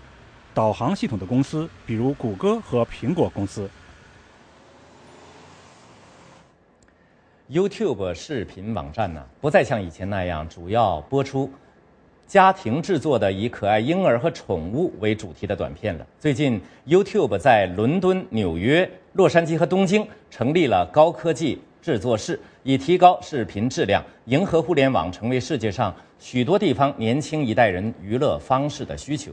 导航系统的公司，比如谷歌和苹果公司。YouTube 视频网站呢，不再像以前那样主要播出家庭制作的以可爱婴儿和宠物为主题的短片了。最近，YouTube 在伦敦、纽约、洛杉矶和东京成立了高科技制作室，以提高视频质量，迎合互联网成为世界上许多地方年轻一代人娱乐方式的需求。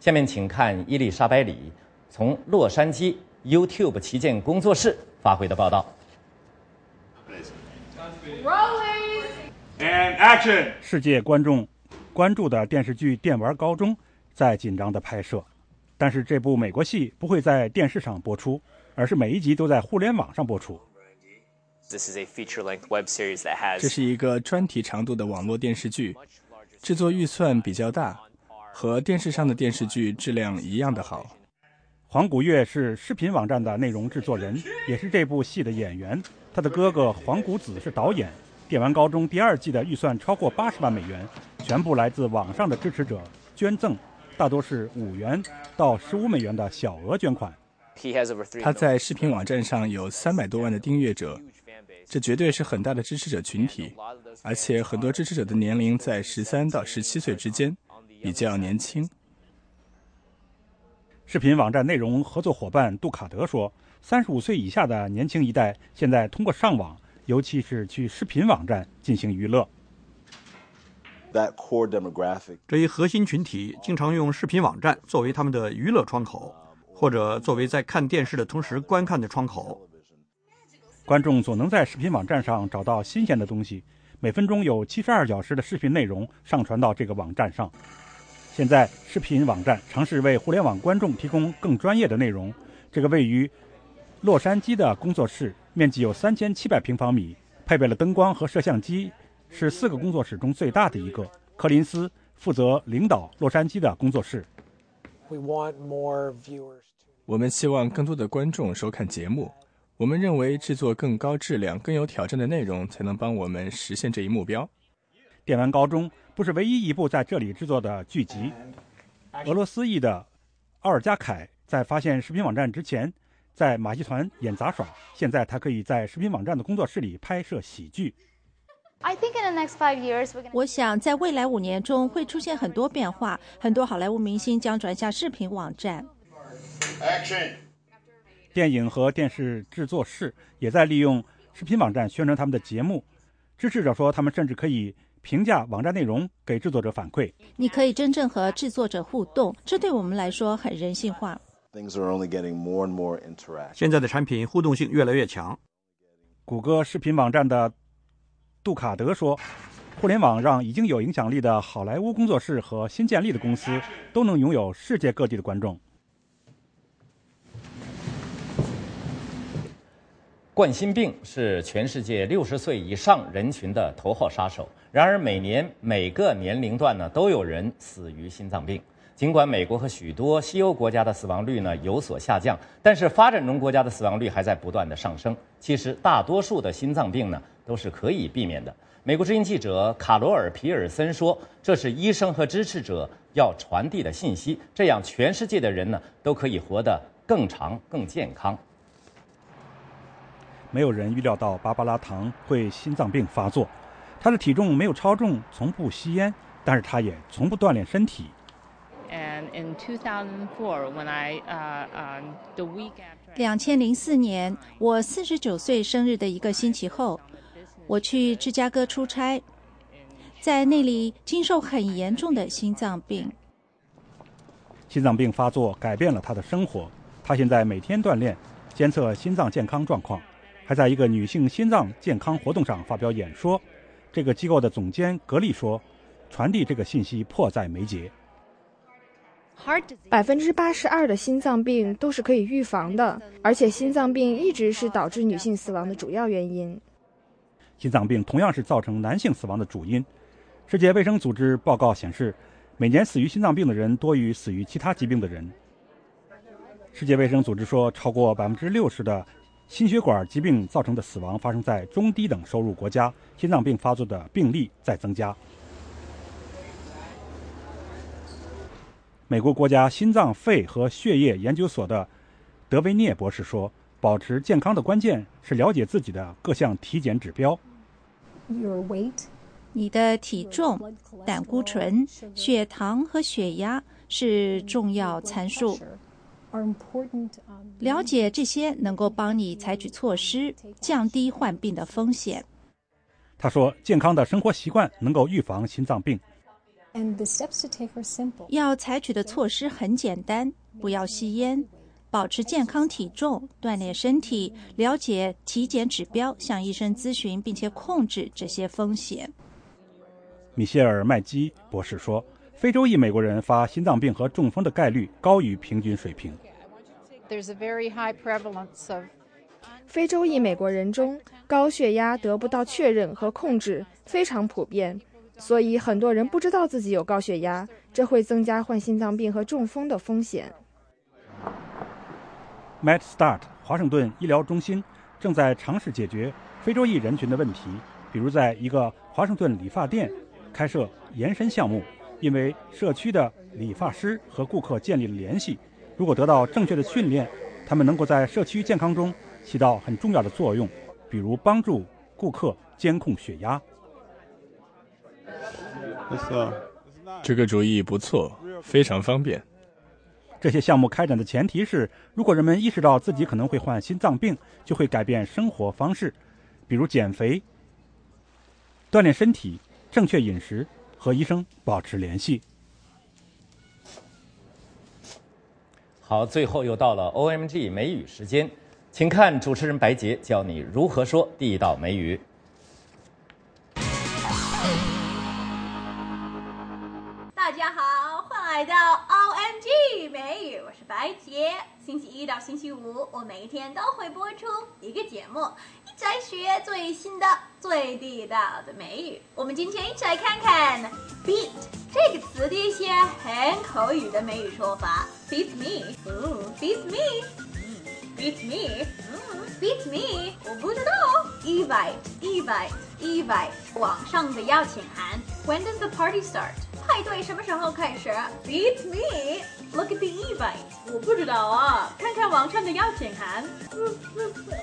下面请看伊丽莎白里从洛杉矶 YouTube 旗舰工作室发回的报道。世界观众关注的电视剧《电玩高中》在紧张的拍摄，但是这部美国戏不会在电视上播出，而是每一集都在互联网上播出。This is a feature-length web series that has. 这是一个专题长度的网络电视剧，制作预算比较大，和电视上的电视剧质量一样的好。黄古月是视频网站的内容制作人，也是这部戏的演员。他的哥哥黄古子是导演。电玩高中第二季的预算超过八十万美元，全部来自网上的支持者捐赠，大多是五元到十五美元的小额捐款。他在视频网站上有三百多万的订阅者。这绝对是很大的支持者群体，而且很多支持者的年龄在十三到十七岁之间，比较年轻。视频网站内容合作伙伴杜卡德说：“三十五岁以下的年轻一代现在通过上网，尤其是去视频网站进行娱乐。这一核心群体经常用视频网站作为他们的娱乐窗口，或者作为在看电视的同时观看的窗口。”观众总能在视频网站上找到新鲜的东西。每分钟有七十二小时的视频内容上传到这个网站上。现在，视频网站尝试为互联网观众提供更专业的内容。这个位于洛杉矶的工作室面积有三千七百平方米，配备了灯光和摄像机，是四个工作室中最大的一个。柯林斯负责领导洛杉矶的工作室。我们希望更多的观众收看节目。我们认为制作更高质量、更有挑战的内容，才能帮我们实现这一目标。电玩高中不是唯一一部在这里制作的剧集。俄罗斯裔的奥尔加凯在发现视频网站之前，在马戏团演杂耍。现在他可以在视频网站的工作室里拍摄喜剧。我想在未来五年中会出现很多变化，很多好莱坞明星将转向视频网站。Action。电影和电视制作室也在利用视频网站宣传他们的节目。支持者说，他们甚至可以评价网站内容，给制作者反馈。你可以真正和制作者互动，这对我们来说很人性化。现在的产品互动性越来越强。谷歌视频网站的杜卡德说：“互联网让已经有影响力的好莱坞工作室和新建立的公司都能拥有世界各地的观众。”冠心病是全世界六十岁以上人群的头号杀手。然而，每年每个年龄段呢都有人死于心脏病。尽管美国和许多西欧国家的死亡率呢有所下降，但是发展中国家的死亡率还在不断的上升。其实，大多数的心脏病呢都是可以避免的。美国之音记者卡罗尔·皮尔森说：“这是医生和支持者要传递的信息，这样全世界的人呢都可以活得更长、更健康。”没有人预料到芭芭拉·唐会心脏病发作。她的体重没有超重，从不吸烟，但是他也从不锻炼身体。两千零四年，我四十九岁生日的一个星期后，我去芝加哥出差，在那里经受很严重的心脏病。心脏病发作改变了他的生活。他现在每天锻炼，监测心脏健康状况。还在一个女性心脏健康活动上发表演说。这个机构的总监格力说：“传递这个信息迫在眉睫。百分之八十二的心脏病都是可以预防的，而且心脏病一直是导致女性死亡的主要原因。心脏病同样是造成男性死亡的主因。世界卫生组织报告显示，每年死于心脏病的人多于死于其他疾病的人。世界卫生组织说，超过百分之六十的。”心血管疾病造成的死亡发生在中低等收入国家，心脏病发作的病例在增加。美国国家心脏、肺和血液研究所的德维涅博士说：“保持健康的关键是了解自己的各项体检指标。你的体重、胆固醇、血糖和血压是重要参数。”了解这些能够帮你采取措施，降低患病的风险。他说：“健康的生活习惯能够预防心脏病。要采取的措施很简单：不要吸烟，保持健康体重，锻炼身体，了解体检指标，向医生咨询，并且控制这些风险。”米歇尔·麦基博士说，非洲裔美国人发心脏病和中风的概率高于平均水平。非洲裔美国人中，高血压得不到确认和控制非常普遍，所以很多人不知道自己有高血压，这会增加患心脏病和中风的风险。MedStart 华盛顿医疗中心正在尝试解决非洲裔人群的问题，比如在一个华盛顿理发店开设延伸项目，因为社区的理发师和顾客建立了联系，如果得到正确的训练，他们能够在社区健康中。起到很重要的作用，比如帮助顾客监控血压。这个主意不错，非常方便。这些项目开展的前提是，如果人们意识到自己可能会患心脏病，就会改变生活方式，比如减肥、锻炼身体、正确饮食，和医生保持联系。好，最后又到了 OMG 美语时间。请看主持人白洁教你如何说地道美语。大家好，欢迎来到 OMG 美语，我是白洁。星期一到星期五，我每一天都会播出一个节目，一起来学最新的、最地道的美语。我们今天一起来看看 beat 这个词的一些很口语的美语说法。Beat me，嗯，beat me 嗯。Beat me, 嗯 beat me，我不知道。Evite，evite，evite，网上的邀请函。When does the party start？派对什么时候开始？Beat me, look at the evite，我不知道啊，看看网上的邀请函。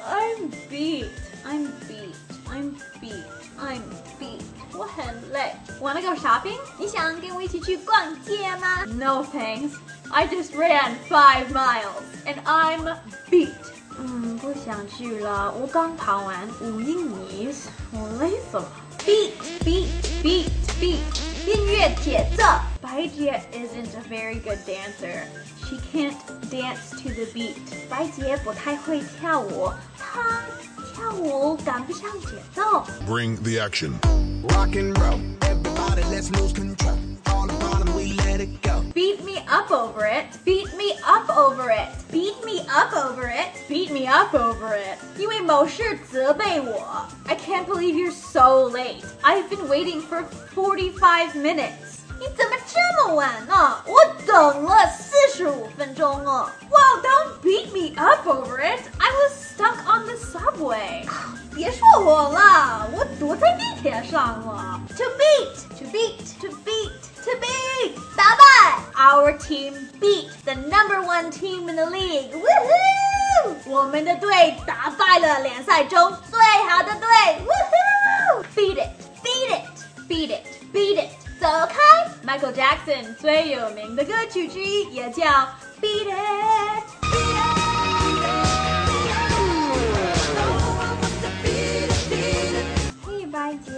I'm beat, I'm beat, I'm beat, I'm beat，我很累。Wanna go shopping？你想跟我一起去逛街吗？No thanks。I just ran five miles and I'm beat. 嗯，不想去了。我刚跑完五英里，我累死了。Beat, beat, beat, beat. 音乐节奏。 白洁 isn't a very good dancer. She can't dance to the beat. 白洁不太会跳舞，她跳舞赶不上节奏。Bring the action. Rock and roll. Everybody, let's lose control. All the bottom, we let it go. Beat me up over it. Beat me up over it. Beat me up over it. Beat me up over it. 因为某事责备我。I can't believe you're so late. I've been waiting for 45 minutes. 你怎么这么晚呢？我等了四十五分钟哦。Well, don't beat me up over it. I was stuck on the subway. 别说我了，我堵在地铁上了。To beat, to beat, to beat. to beat 打败 our team beat the number one team in the league. Woohoo! 我们的队打败了联赛中最好的队。Woohoo! Beat it, beat it, beat it, beat it. 走开！Michael Jackson 最有名的歌曲之一也叫 Beat It。Hey 白洁，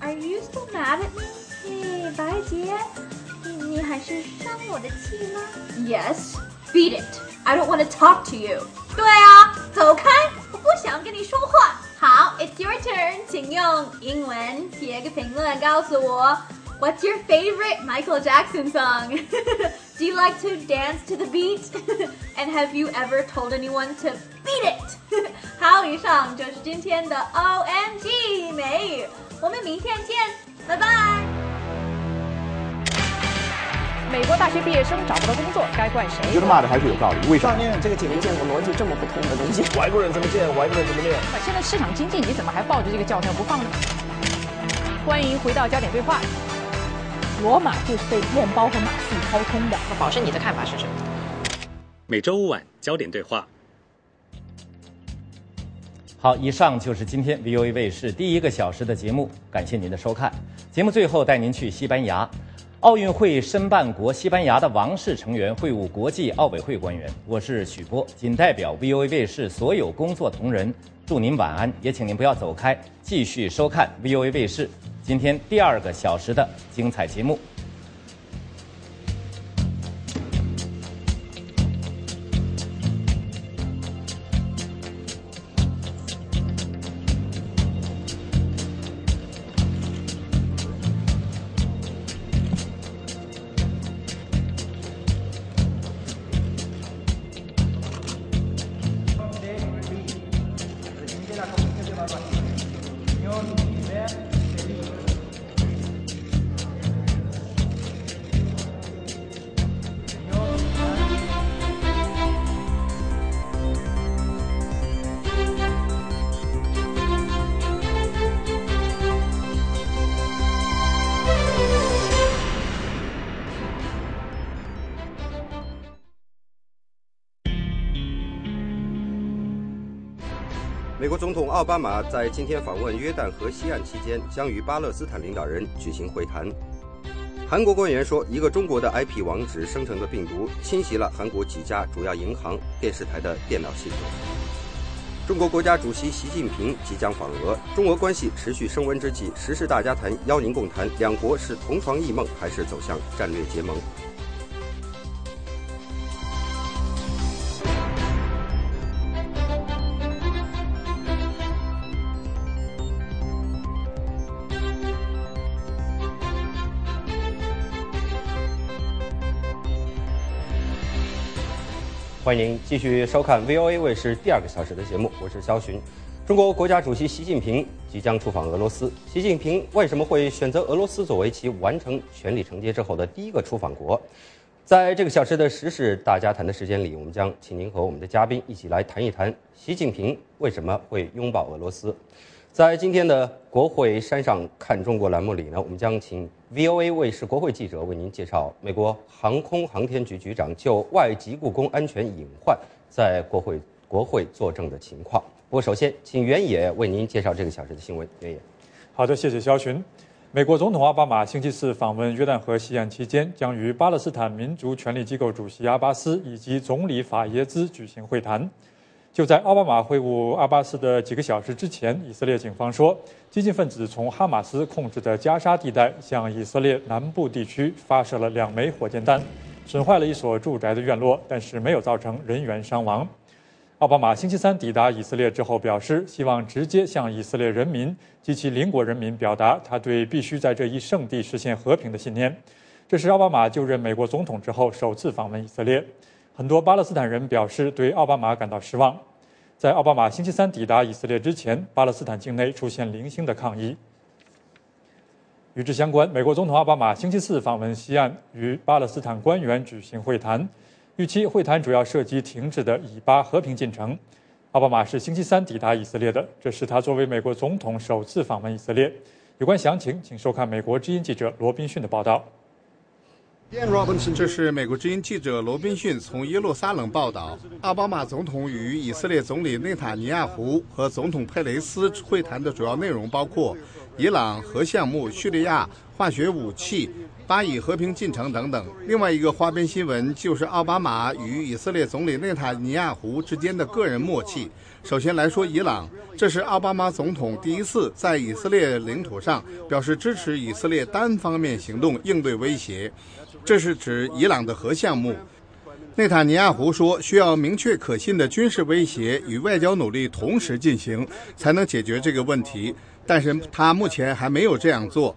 Are you still mad at me? 嘿，白洁，你你还是生我的气吗？Yes, beat it. I don't want to talk to you. 对啊，走开，我不想跟你说话。好，It's your turn，请用英文写个评论告诉我，What's your favorite Michael Jackson song? Do you like to dance to the beat? And have you ever told anyone to beat it? 好，以上就是今天的 OMG 美语，我们明天见，拜拜。 美国大学毕业生找不到工作，该怪谁？觉得骂的还是有道理。为什么？这个节目见过逻辑这么不通的东西。外国人怎么见，外国人怎么练。现在市场经济，你怎么还抱着这个教条不放呢？欢迎回到焦点对话。罗马就是被面包和马戏掏空的。那宝生，你的看法是什么？每周五晚焦点对话。好，以上就是今天 VOA 卫视第一个小时的节目，感谢您的收看。节目最后带您去西班牙。奥运会申办国西班牙的王室成员会晤国际奥委会官员，我是许波，仅代表 VOA 卫视所有工作同仁，祝您晚安，也请您不要走开，继续收看 VOA 卫视今天第二个小时的精彩节目。美国总统奥巴马在今天访问约旦河西岸期间，将与巴勒斯坦领导人举行会谈。韩国官员说，一个中国的 IP 网址生成的病毒侵袭了韩国几家主要银行、电视台的电脑系统。中国国家主席习近平即将访俄，中俄关系持续升温之际，时事大家谈邀您共谈：两国是同床异梦，还是走向战略结盟？欢迎您继续收看 VOA 卫视第二个小时的节目，我是肖寻。中国国家主席习近平即将出访俄罗斯。习近平为什么会选择俄罗斯作为其完成权力承接之后的第一个出访国？在这个小时的时事大家谈的时间里，我们将请您和我们的嘉宾一起来谈一谈习近平为什么会拥抱俄罗斯。在今天的国会山上看中国栏目里呢，我们将请 VOA 卫视国会记者为您介绍美国航空航天局局长就外籍故宫安全隐患在国会国会作证的情况。不过，首先请袁野为您介绍这个小时的新闻。袁野，好的，谢谢肖群。美国总统奥巴马星期四访问约旦河西岸期间，将与巴勒斯坦民族权力机构主席阿巴斯以及总理法耶兹举行会谈。就在奥巴马会晤阿巴斯的几个小时之前，以色列警方说，激进分子从哈马斯控制的加沙地带向以色列南部地区发射了两枚火箭弹，损坏了一所住宅的院落，但是没有造成人员伤亡。奥巴马星期三抵达以色列之后表示，希望直接向以色列人民及其邻国人民表达他对必须在这一圣地实现和平的信念。这是奥巴马就任美国总统之后首次访问以色列。很多巴勒斯坦人表示对奥巴马感到失望。在奥巴马星期三抵达以色列之前，巴勒斯坦境内出现零星的抗议。与之相关，美国总统奥巴马星期四访问西岸，与巴勒斯坦官员举行会谈。预期会谈主要涉及停止的以巴和平进程。奥巴马是星期三抵达以色列的，这是他作为美国总统首次访问以色列。有关详情，请收看美国之音记者罗宾逊的报道。这是美国之音记者罗宾逊从耶路撒冷报道。奥巴马总统与以色列总理内塔尼亚胡和总统佩雷斯会谈的主要内容包括伊朗核项目、叙利亚化学武器、巴以和平进程等等。另外一个花边新闻就是奥巴马与以色列总理内塔尼亚胡之间的个人默契。首先来说伊朗，这是奥巴马总统第一次在以色列领土上表示支持以色列单方面行动应对威胁。这是指伊朗的核项目。内塔尼亚胡说，需要明确可信的军事威胁与外交努力同时进行，才能解决这个问题。但是他目前还没有这样做。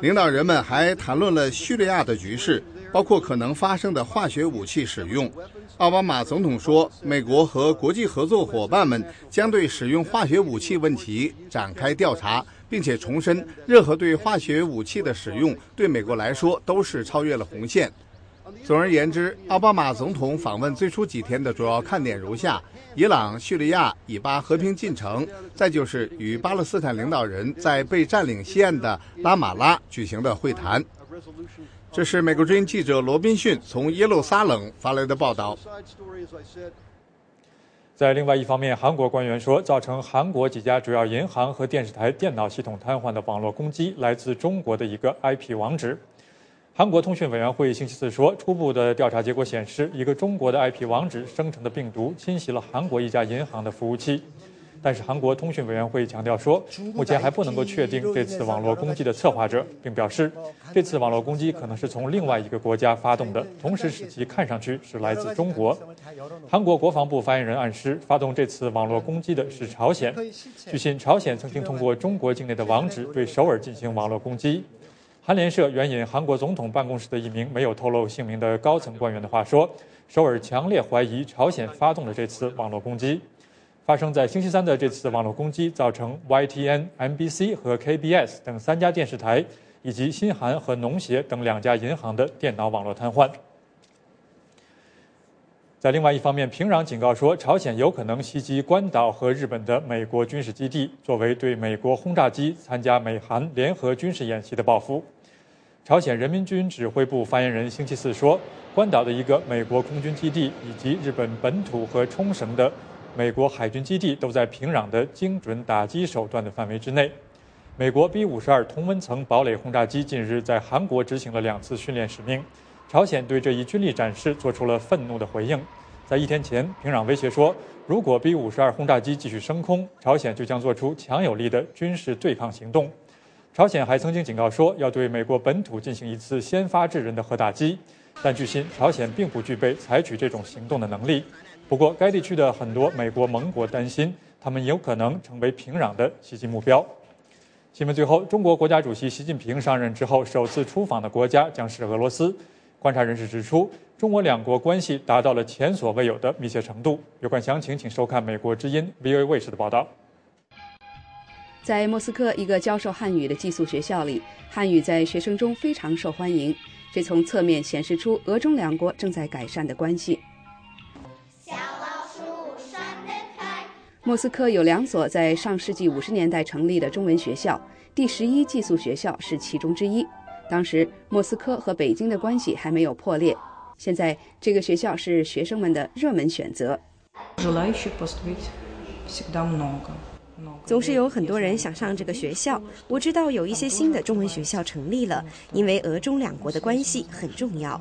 领导人们还谈论了叙利亚的局势，包括可能发生的化学武器使用。奥巴马总统说，美国和国际合作伙伴们将对使用化学武器问题展开调查。并且重申，任何对化学武器的使用对美国来说都是超越了红线。总而言之，奥巴马总统访问最初几天的主要看点如下：伊朗、叙利亚、以巴和平进程，再就是与巴勒斯坦领导人在被占领西岸的拉马拉举行的会谈。这是美国之音记者罗宾逊从耶路撒冷发来的报道。在另外一方面，韩国官员说，造成韩国几家主要银行和电视台电脑系统瘫痪的网络攻击来自中国的一个 IP 网址。韩国通讯委员会星期四说，初步的调查结果显示，一个中国的 IP 网址生成的病毒侵袭了韩国一家银行的服务器。但是韩国通讯委员会强调说，目前还不能够确定这次网络攻击的策划者，并表示，这次网络攻击可能是从另外一个国家发动的，同时使其看上去是来自中国。韩国国防部发言人暗示，发动这次网络攻击的是朝鲜。据信，朝鲜曾经通过中国境内的网址对首尔进行网络攻击。韩联社援引韩国总统办公室的一名没有透露姓名的高层官员的话说，首尔强烈怀疑朝鲜发动了这次网络攻击。发生在星期三的这次网络攻击，造成 YTN、MBC 和 KBS 等三家电视台，以及新韩和农协等两家银行的电脑网络瘫痪。在另外一方面，平壤警告说，朝鲜有可能袭击关岛和日本的美国军事基地，作为对美国轰炸机参加美韩联合军事演习的报复。朝鲜人民军指挥部发言人星期四说，关岛的一个美国空军基地以及日本本土和冲绳的。美国海军基地都在平壤的精准打击手段的范围之内。美国 B-52 同温层堡垒轰炸机近日在韩国执行了两次训练使命，朝鲜对这一军力展示做出了愤怒的回应。在一天前，平壤威胁说，如果 B-52 轰炸机继续升空，朝鲜就将做出强有力的军事对抗行动。朝鲜还曾经警告说，要对美国本土进行一次先发制人的核打击，但据悉，朝鲜并不具备采取这种行动的能力。不过，该地区的很多美国盟国担心，他们有可能成为平壤的袭击目标。新闻最后，中国国家主席习近平上任之后首次出访的国家将是俄罗斯。观察人士指出，中俄两国关系达到了前所未有的密切程度。有关详情，请收看美国之音 VOA 卫视的报道。在莫斯科一个教授汉语的寄宿学校里，汉语在学生中非常受欢迎，这从侧面显示出俄中两国正在改善的关系。莫斯科有两所在上世纪五十年代成立的中文学校，第十一寄宿学校是其中之一。当时莫斯科和北京的关系还没有破裂，现在这个学校是学生们的热门选择。总是有很多人想上这个学校。我知道有一些新的中文学校成立了，因为俄中两国的关系很重要。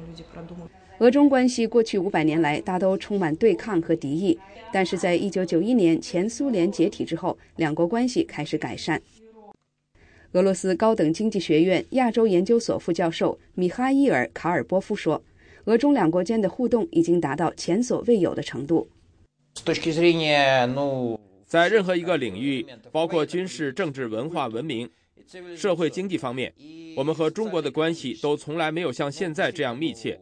俄中关系过去五百年来大都充满对抗和敌意，但是在一九九一年前苏联解体之后，两国关系开始改善。俄罗斯高等经济学院亚洲研究所副教授米哈伊尔·卡尔波夫说：“俄中两国间的互动已经达到前所未有的程度。在任何一个领域，包括军事、政治、文化、文明、社会、经济方面，我们和中国的关系都从来没有像现在这样密切。”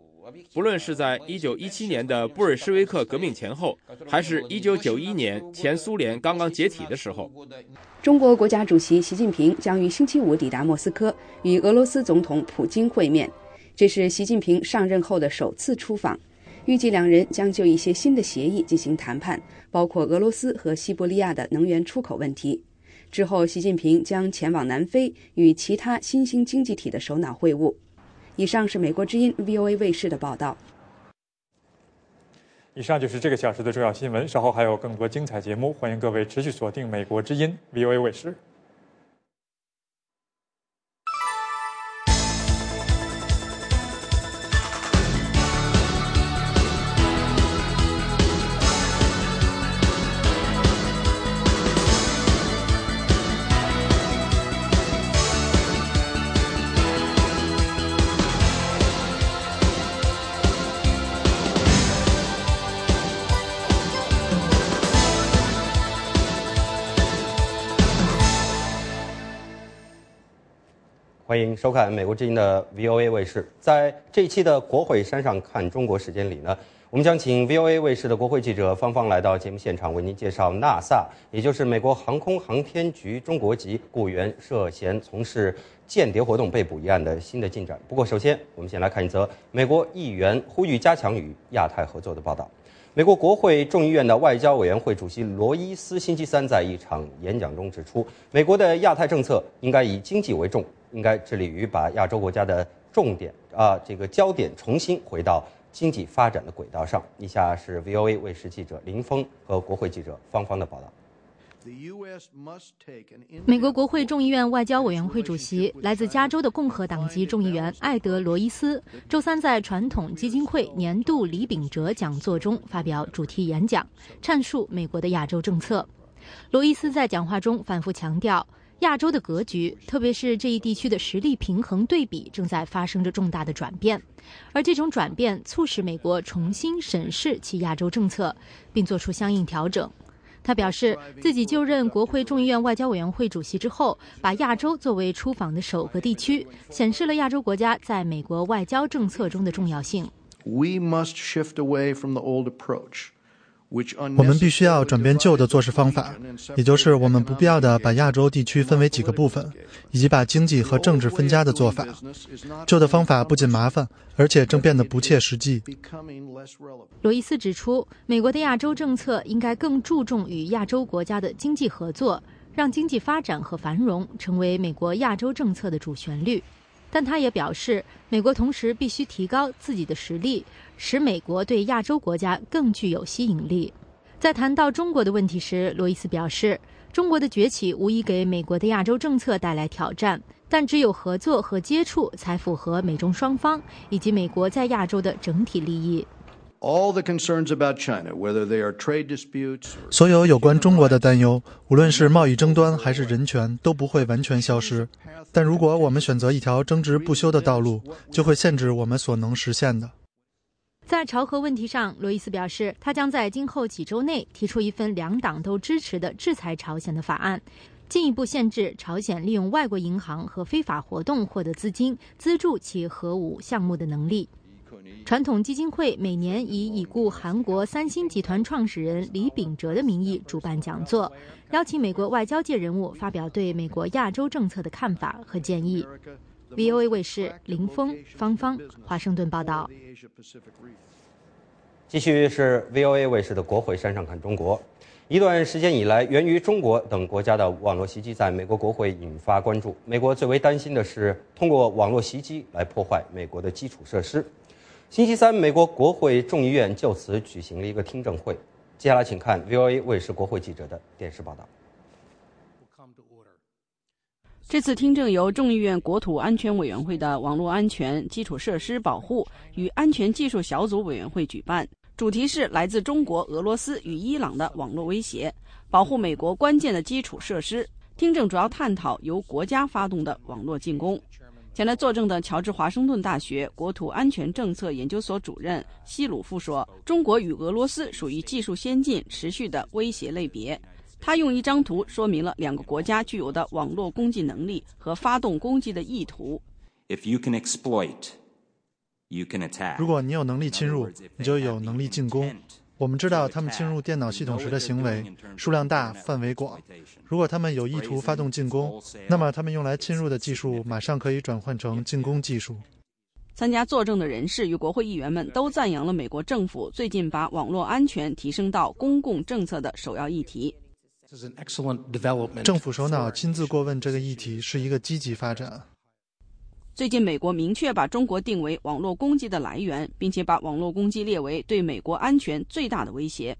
不论是在1917年的布尔什维克革命前后，还是一九九一年前苏联刚刚解体的时候，中国国家主席习近平将于星期五抵达莫斯科，与俄罗斯总统普京会面。这是习近平上任后的首次出访，预计两人将就一些新的协议进行谈判，包括俄罗斯和西伯利亚的能源出口问题。之后，习近平将前往南非，与其他新兴经济体的首脑会晤。以上是美国之音 VOA 卫视的报道。以上就是这个小时的重要新闻，稍后还有更多精彩节目，欢迎各位持续锁定美国之音 VOA 卫视。迎收看美国之音的 VOA 卫视。在这一期的《国会山上看中国》时间里呢，我们将请 VOA 卫视的国会记者芳芳来到节目现场，为您介绍 NASA，也就是美国航空航天局中国籍雇员涉嫌从事间谍活动被捕一案的新的进展。不过，首先我们先来看一则美国议员呼吁加强与亚太合作的报道。美国国会众议院的外交委员会主席罗伊斯星期三在一场演讲中指出，美国的亚太政策应该以经济为重，应该致力于把亚洲国家的重点啊这个焦点重新回到经济发展的轨道上。以下是 VOA 卫视记者林峰和国会记者芳芳的报道。美国国会众议院外交委员会主席、来自加州的共和党籍众议员艾德·罗伊斯周三在传统基金会年度李秉哲讲座中发表主题演讲，阐述美国的亚洲政策。罗伊斯在讲话中反复强调，亚洲的格局，特别是这一地区的实力平衡对比，正在发生着重大的转变，而这种转变促使美国重新审视其亚洲政策，并做出相应调整。他表示，自己就任国会众议院外交委员会主席之后，把亚洲作为出访的首个地区，显示了亚洲国家在美国外交政策中的重要性。We must shift away from the old approach. 我们必须要转变旧的做事方法，也就是我们不必要的把亚洲地区分为几个部分，以及把经济和政治分家的做法。旧的方法不仅麻烦，而且正变得不切实际。罗伊斯指出，美国的亚洲政策应该更注重与亚洲国家的经济合作，让经济发展和繁荣成为美国亚洲政策的主旋律。但他也表示，美国同时必须提高自己的实力，使美国对亚洲国家更具有吸引力。在谈到中国的问题时，罗伊斯表示，中国的崛起无疑给美国的亚洲政策带来挑战，但只有合作和接触才符合美中双方以及美国在亚洲的整体利益。所有有关中国的担忧，无论是贸易争端还是人权，都不会完全消失。但如果我们选择一条争执不休的道路，就会限制我们所能实现的。在朝核问题上，罗伊斯表示，他将在今后几周内提出一份两党都支持的制裁朝鲜的法案，进一步限制朝鲜利用外国银行和非法活动获得资金，资助其核武项目的能力。传统基金会每年以已故韩国三星集团创始人李秉哲的名义主办讲座，邀请美国外交界人物发表对美国亚洲政策的看法和建议。VOA 卫视林峰、芳芳，华盛顿报道。继续是 VOA 卫视的《国会山上看中国》。一段时间以来，源于中国等国家的网络袭击在美国国会引发关注。美国最为担心的是通过网络袭击来破坏美国的基础设施。星期三，美国国会众议院就此举行了一个听证会。接下来，请看 VOA 卫视国会记者的电视报道。这次听证由众议院国土安全委员会的网络安全基础设施保护与安全技术小组委员会举办，主题是来自中国、俄罗斯与伊朗的网络威胁，保护美国关键的基础设施。听证主要探讨由国家发动的网络进攻。前来作证的乔治华盛顿大学国土安全政策研究所主任希鲁夫说：“中国与俄罗斯属于技术先进、持续的威胁类别。”他用一张图说明了两个国家具有的网络攻击能力和发动攻击的意图。如果你有能力侵入，你就有能力进攻。我们知道他们侵入电脑系统时的行为数量大、范围广。如果他们有意图发动进攻，那么他们用来侵入的技术马上可以转换成进攻技术。参加作证的人士与国会议员们都赞扬了美国政府最近把网络安全提升到公共政策的首要议题。政府首脑亲自过问这个议题是一个积极发展。最近，美国明确把中国定为网络攻击的来源，并且把网络攻击列为对美国安全最大的威胁。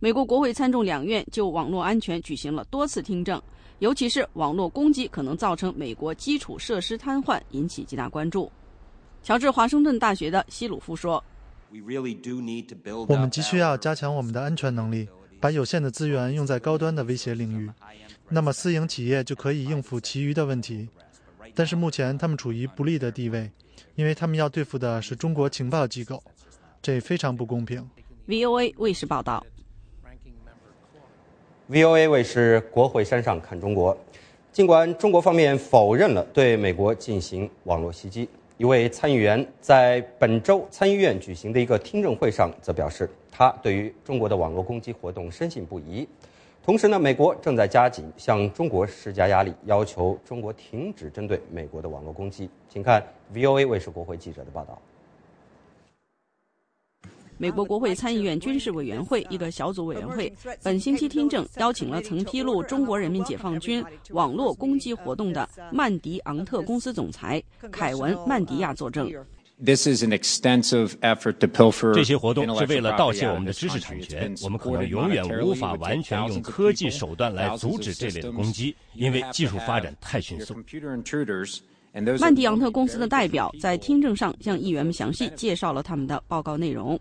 美国国会参众两院就网络安全举行了多次听证，尤其是网络攻击可能造成美国基础设施瘫痪，引起极大关注。乔治华盛顿大学的希鲁夫说：“我们急需要加强我们的安全能力，把有限的资源用在高端的威胁领域，那么私营企业就可以应付其余的问题。”但是目前他们处于不利的地位，因为他们要对付的是中国情报机构，这非常不公平。VOA 卫视报道。VOA 卫视国会山上看中国。尽管中国方面否认了对美国进行网络袭击，一位参议员在本周参议院举行的一个听证会上则表示，他对于中国的网络攻击活动深信不疑。同时呢，美国正在加紧向中国施加压力，要求中国停止针对美国的网络攻击。请看 VOA 卫视国会记者的报道。美国国会参议院军事委员会一个小组委员会本星期听证，邀请了曾披露中国人民解放军网络攻击活动的曼迪昂特公司总裁凯文·曼迪亚作证。这些活动是为了盗窃我们的知识产权。我们可能永远无法完全用科技手段来阻止这类的攻击，因为技术发展太迅速。曼迪昂特公司的代表在听证上向议员们详细介绍了他们的报告内容。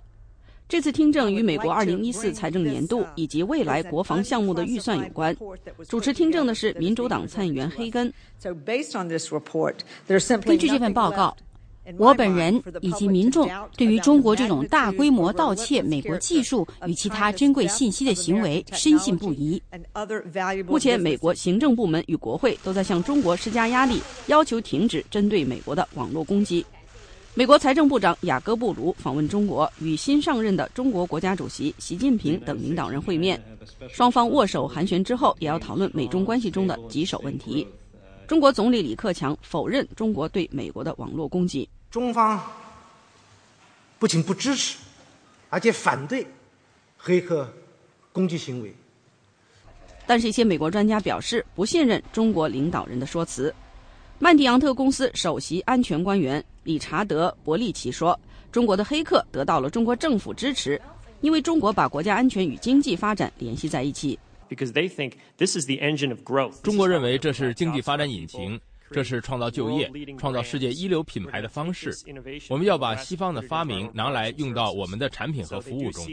这次听证与美国2014财政年度以及未来国防项目的预算有关。主持听证的是民主党参议员黑根。根据这份报告。我本人以及民众对于中国这种大规模盗窃美国技术与其他珍贵信息的行为深信不疑。目前，美国行政部门与国会都在向中国施加压力，要求停止针对美国的网络攻击。美国财政部长雅各布·卢访问中国，与新上任的中国国家主席习近平等领导人会面，双方握手寒暄之后，也要讨论美中关系中的棘手问题。中国总理李克强否认中国对美国的网络攻击。中方不仅不支持，而且反对黑客攻击行为。但是，一些美国专家表示不信任中国领导人的说辞。曼迪昂特公司首席安全官员理查德·伯利奇说：“中国的黑客得到了中国政府支持，因为中国把国家安全与经济发展联系在一起。中国认为这是经济发展引擎，这是创造就业、创造世界一流品牌的方式。我们要把西方的发明拿来用到我们的产品和服务中。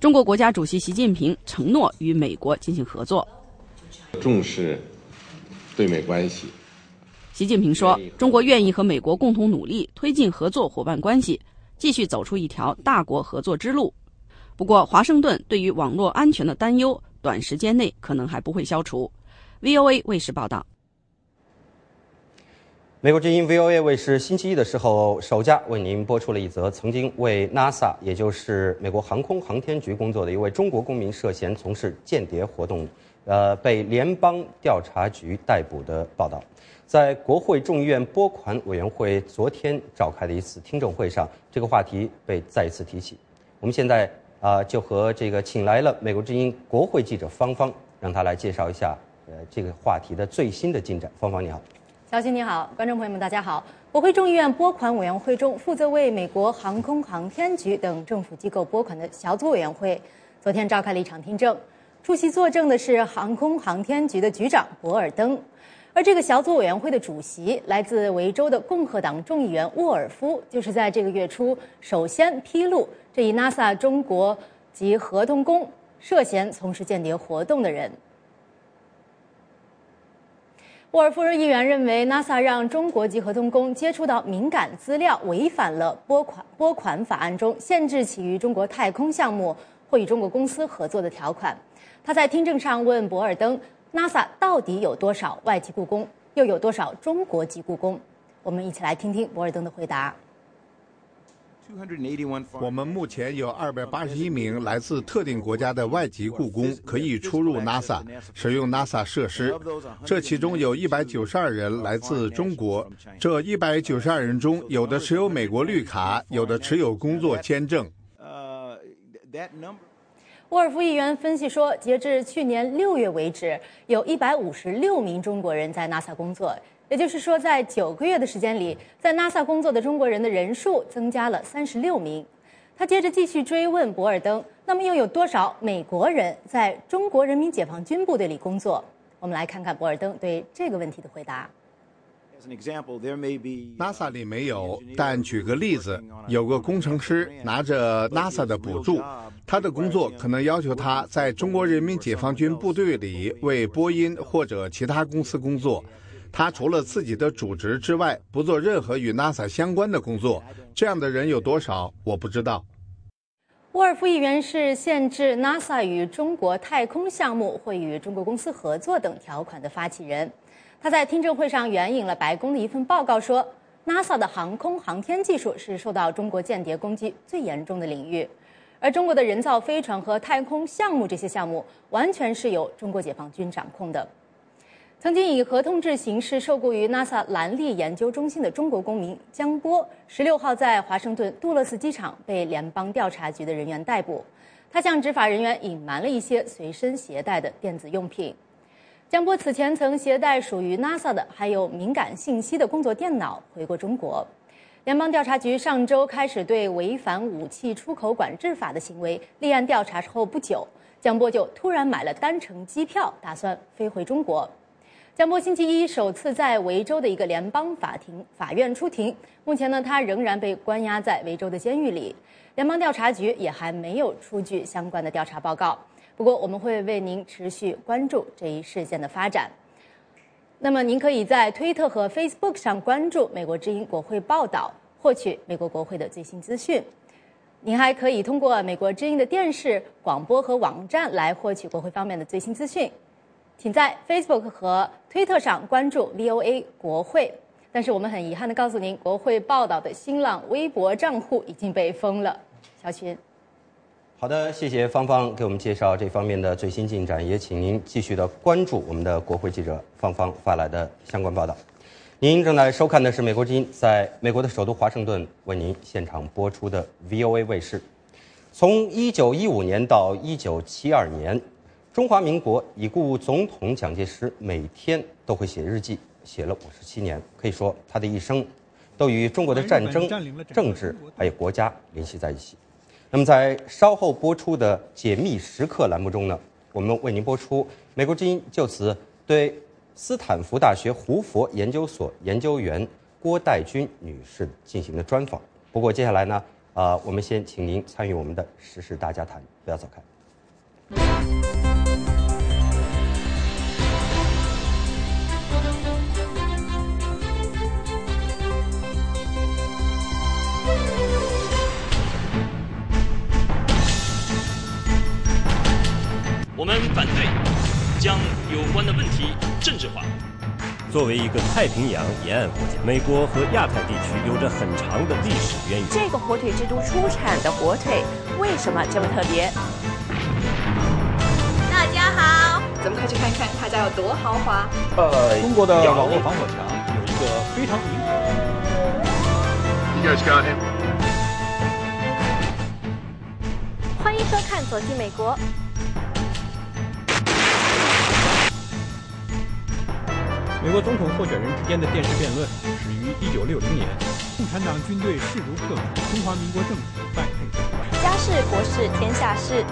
中国国家主席习近平承诺与美国进行合作，重视对美关系。习近平说：“中国愿意和美国共同努力，推进合作伙伴关系，继续走出一条大国合作之路。”不过，华盛顿对于网络安全的担忧，短时间内可能还不会消除。VOA 卫视报道。美国之音 VOA 卫视星期一的时候，首家为您播出了一则曾经为 NASA，也就是美国航空航天局工作的一位中国公民涉嫌从事间谍活动，呃，被联邦调查局逮捕的报道。在国会众议院拨款委员会昨天召开的一次听证会上，这个话题被再一次提起。我们现在。啊，就和这个请来了美国之音国会记者芳芳，让她来介绍一下呃这个话题的最新的进展。芳芳你好，小新你好，观众朋友们大家好。国会众议院拨款委员会中负责为美国航空航天局等政府机构拨款的小组委员会，昨天召开了一场听证。出席作证的是航空航天局的局长博尔登，而这个小组委员会的主席来自维州的共和党众议员沃尔夫，就是在这个月初首先披露。这一 NASA 中国籍合同工涉嫌从事间谍活动的人，沃尔夫人议员认为，NASA 让中国籍合同工接触到敏感资料，违反了拨款拨款法案中限制其与中国太空项目或与中国公司合作的条款。他在听证上问博尔登：“NASA 到底有多少外籍雇工，又有多少中国籍雇工？”我们一起来听听博尔登的回答。我们目前有二百八十一名来自特定国家的外籍雇工可以出入 NASA，使用 NASA 设施。这其中有一百九十二人来自中国。这一百九十二人中，有的持有美国绿卡，有的持有工作签证。沃尔夫议员分析说，截至去年六月为止，有一百五十六名中国人在 NASA 工作。也就是说，在九个月的时间里，在 NASA 工作的中国人的人数增加了三十六名。他接着继续追问博尔登：“那么又有多少美国人在中国人民解放军部队里工作？”我们来看看博尔登对这个问题的回答。NASA 里没有，但举个例子，有个工程师拿着 NASA 的补助，他的工作可能要求他在中国人民解放军部队里为波音或者其他公司工作。他除了自己的主职之外，不做任何与 NASA 相关的工作。这样的人有多少？我不知道。沃尔夫议员是限制 NASA 与中国太空项目会与中国公司合作等条款的发起人。他在听证会上援引了白宫的一份报告，说 NASA 的航空航天技术是受到中国间谍攻击最严重的领域，而中国的人造飞船和太空项目这些项目完全是由中国解放军掌控的。曾经以合同制形式受雇于 NASA 蓝利研究中心的中国公民江波，十六号在华盛顿杜勒斯机场被联邦调查局的人员逮捕。他向执法人员隐瞒了一些随身携带的电子用品。江波此前曾携带属于 NASA 的还有敏感信息的工作电脑回过中国。联邦调查局上周开始对违反武器出口管制法的行为立案调查之后不久，江波就突然买了单程机票，打算飞回中国。江波星期一首次在维州的一个联邦法庭法院出庭，目前呢，他仍然被关押在维州的监狱里。联邦调查局也还没有出具相关的调查报告。不过，我们会为您持续关注这一事件的发展。那么，您可以在推特和 Facebook 上关注美国之音国会报道，获取美国国会的最新资讯。您还可以通过美国之音的电视、广播和网站来获取国会方面的最新资讯。请在 Facebook 和推特上关注 VOA 国会，但是我们很遗憾的告诉您，国会报道的新浪微博账户已经被封了。小群，好的，谢谢芳芳给我们介绍这方面的最新进展，也请您继续的关注我们的国会记者芳芳发来的相关报道。您正在收看的是美国之音在美国的首都华盛顿为您现场播出的 VOA 卫视。从1915年到1972年。中华民国已故总统蒋介石每天都会写日记，写了五十七年。可以说，他的一生都与中国的战争、政治还有国家联系在一起。那么，在稍后播出的“解密时刻”栏目中呢，我们为您播出美国之音就此对斯坦福大学胡佛研究所研究员郭代军女士进行的专访。不过，接下来呢，呃，我们先请您参与我们的时事大家谈，不要走开。政治化。作为一个太平洋沿岸国家，美国和亚太地区有着很长的历史渊源。这个火腿之都出产的火腿为什么这么特别？大家好，咱们快去看看他家有多豪华。呃，中国的网络防火墙有一个非常明。You guys got him. 欢迎收看《走进美国》。美国总统候选人之间的电视辩论始于1960年，共产党军队势如破竹，中华民国政府败退。家事国事天下事。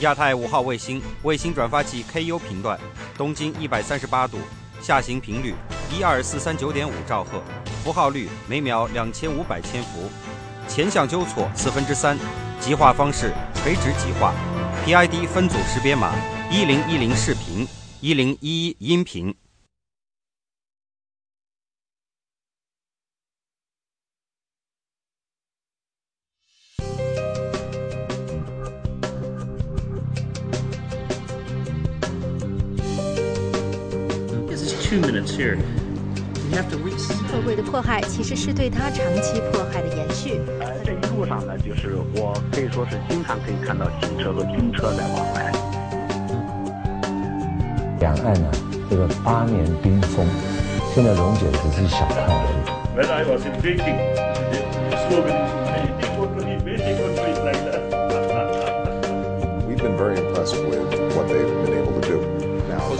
亚太五号卫星卫星转发器 KU 频段，东经一百三十八度，下行频率一二四三九点五兆赫，符号率每秒两千五百千伏，前向纠错四分之三，极化方式垂直极化，PID 分组识别码一零一零视频，一零一一音频。座柜的迫害其实是对他长期迫害的延续。呃，这一路上呢，就是我可以说是经常可以看到汽车和军车在往来。两岸呢，这个八年冰封，现在溶解只是小看而已。When I was in drinking, the slogan is anything for to eat, anything for to eat like that. We've been very impressed with what they've been able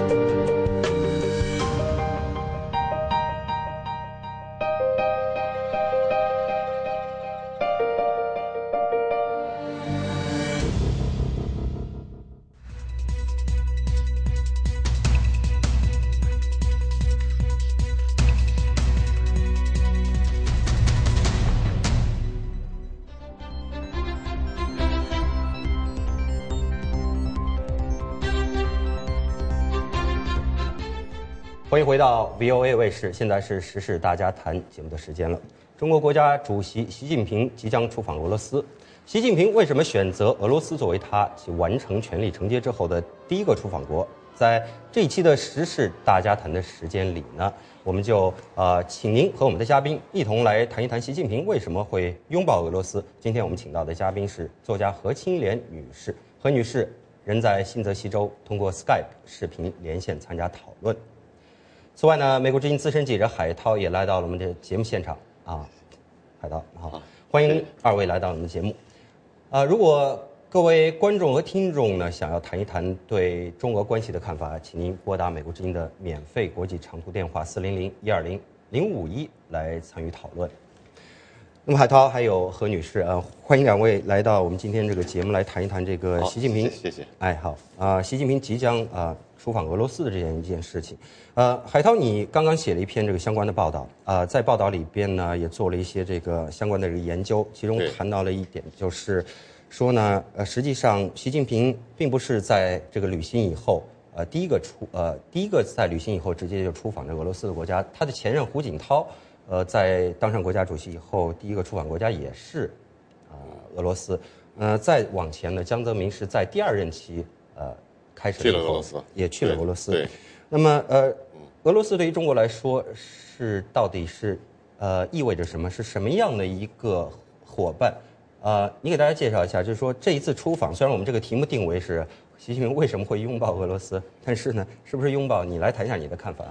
VOA 卫视，现在是时事大家谈节目的时间了。中国国家主席习近平即将出访俄罗斯。习近平为什么选择俄罗斯作为他其完成权力承接之后的第一个出访国？在这一期的时事大家谈的时间里呢，我们就呃，请您和我们的嘉宾一同来谈一谈习近平为什么会拥抱俄罗斯。今天我们请到的嘉宾是作家何清莲女士，何女士人在新泽西州，通过 Skype 视频连线参加讨论。此外呢，美国之音资深记者海涛也来到了我们的节目现场啊，海涛好，欢迎二位来到我们的节目。啊，如果各位观众和听众呢想要谈一谈对中俄关系的看法，请您拨打美国之音的免费国际长途电话四零零一二零零五一来参与讨论。那么海涛还有何女士啊，欢迎两位来到我们今天这个节目来谈一谈这个习近平。谢谢。哎，好啊，习近平即将啊出访俄罗斯的这样一件事情。呃，海涛，你刚刚写了一篇这个相关的报道啊、在报道里边呢也做了一些这个相关的这个研究，其中谈到了一点，就是说呢，呃，实际上习近平并不是在这个旅行以后，呃，第一个出呃第一个在旅行以后直接就出访这俄罗斯的国家，他的前任胡锦涛，呃，在当上国家主席以后，第一个出访国家也是呃、俄罗斯。呃，再往前呢，江泽民是在第二任期呃开始去了俄罗斯也去了俄罗斯。对对那么呃，俄罗斯对于中国来说是到底是呃，意味着什么？是什么样的一个伙伴？呃，你给大家介绍一下，就是说这一次出访，虽然我们这个题目定为是习近平为什么会拥抱俄罗斯，但是呢，是不是拥抱？你来谈一下你的看法。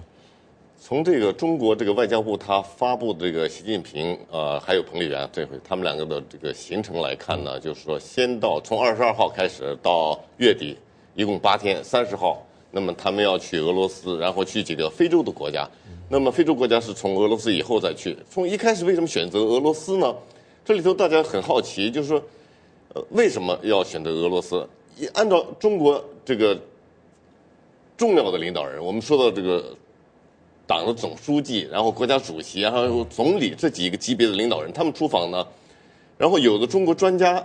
从这个中国这个外交部他发布的这个习近平呃还有彭丽媛这回他们两个的这个行程来看呢，就是说先到从二十二号开始到月底，一共八天，三十号，那么他们要去俄罗斯，然后去几个非洲的国家，那么非洲国家是从俄罗斯以后再去。从一开始为什么选择俄罗斯呢？这里头大家很好奇，就是说，呃，为什么要选择俄罗斯？按照中国这个重要的领导人，我们说到这个。党的总书记，然后国家主席，然后总理这几个级别的领导人，他们出访呢，然后有的中国专家，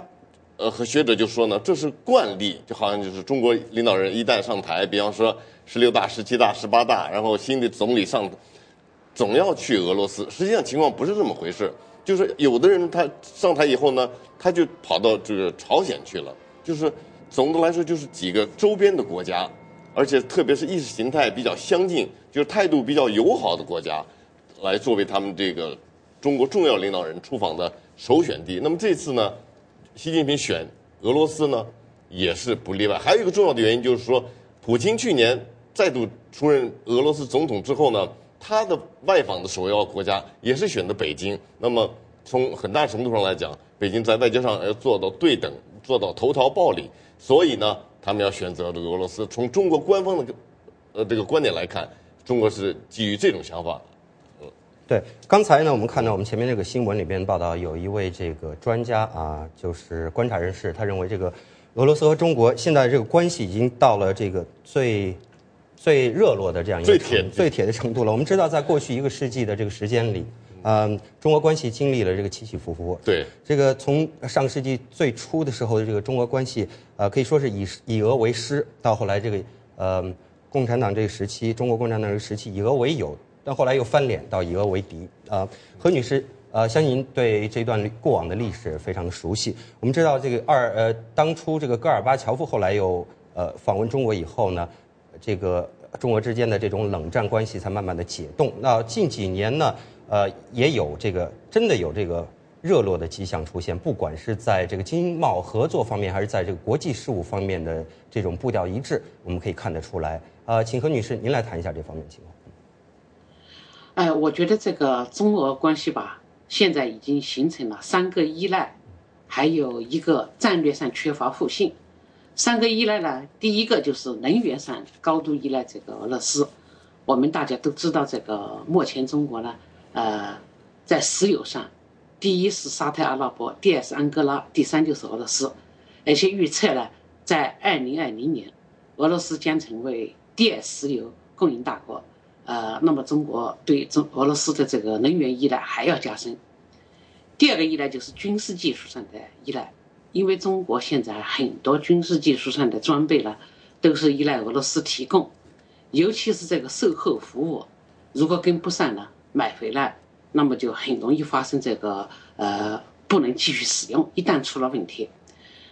呃和学者就说呢，这是惯例，就好像就是中国领导人一旦上台，比方说十六大、十七大、十八大，然后新的总理上，总要去俄罗斯。实际上情况不是这么回事，就是有的人他上台以后呢，他就跑到这个朝鲜去了，就是总的来说就是几个周边的国家。而且特别是意识形态比较相近，就是态度比较友好的国家，来作为他们这个中国重要领导人出访的首选地。那么这次呢，习近平选俄罗斯呢，也是不例外。还有一个重要的原因就是说，普京去年再度出任俄罗斯总统之后呢，他的外访的首要国家也是选择北京。那么从很大程度上来讲，北京在外交上要做到对等，做到投桃报李。所以呢。他们要选择这个俄罗斯。从中国官方的呃这个观点来看，中国是基于这种想法。嗯，对。刚才呢，我们看到我们前面这个新闻里边报道，有一位这个专家啊，就是观察人士，他认为这个俄罗斯和中国现在这个关系已经到了这个最最热络的这样一个最铁最铁的程度了。我们知道，在过去一个世纪的这个时间里。嗯，中俄关系经历了这个起起伏伏。对，这个从上世纪最初的时候的这个中俄关系，呃，可以说是以以俄为师，到后来这个呃共产党这个时期，中国共产党这个时期以俄为友，但后来又翻脸到以俄为敌。啊，何女士，呃，相信您对这段过往的历史非常的熟悉。我们知道这个二呃当初这个戈尔巴乔夫后来又呃访问中国以后呢，这个中俄之间的这种冷战关系才慢慢的解冻。那近几年呢？呃，也有这个真的有这个热络的迹象出现，不管是在这个经贸合作方面，还是在这个国际事务方面的这种步调一致，我们可以看得出来。呃，请何女士您来谈一下这方面情况。哎，我觉得这个中俄关系吧，现在已经形成了三个依赖，还有一个战略上缺乏互信。三个依赖呢，第一个就是能源上高度依赖这个俄罗斯。我们大家都知道，这个目前中国呢。呃，在石油上，第一是沙特阿拉伯，第二是安哥拉，第三就是俄罗斯。而且预测呢，在二零二零年，俄罗斯将成为第二石油供应大国。呃，那么中国对中俄罗斯的这个能源依赖还要加深。第二个依赖就是军事技术上的依赖，因为中国现在很多军事技术上的装备呢，都是依赖俄罗斯提供，尤其是这个售后服务，如果跟不上呢？买回来，那么就很容易发生这个呃不能继续使用。一旦出了问题，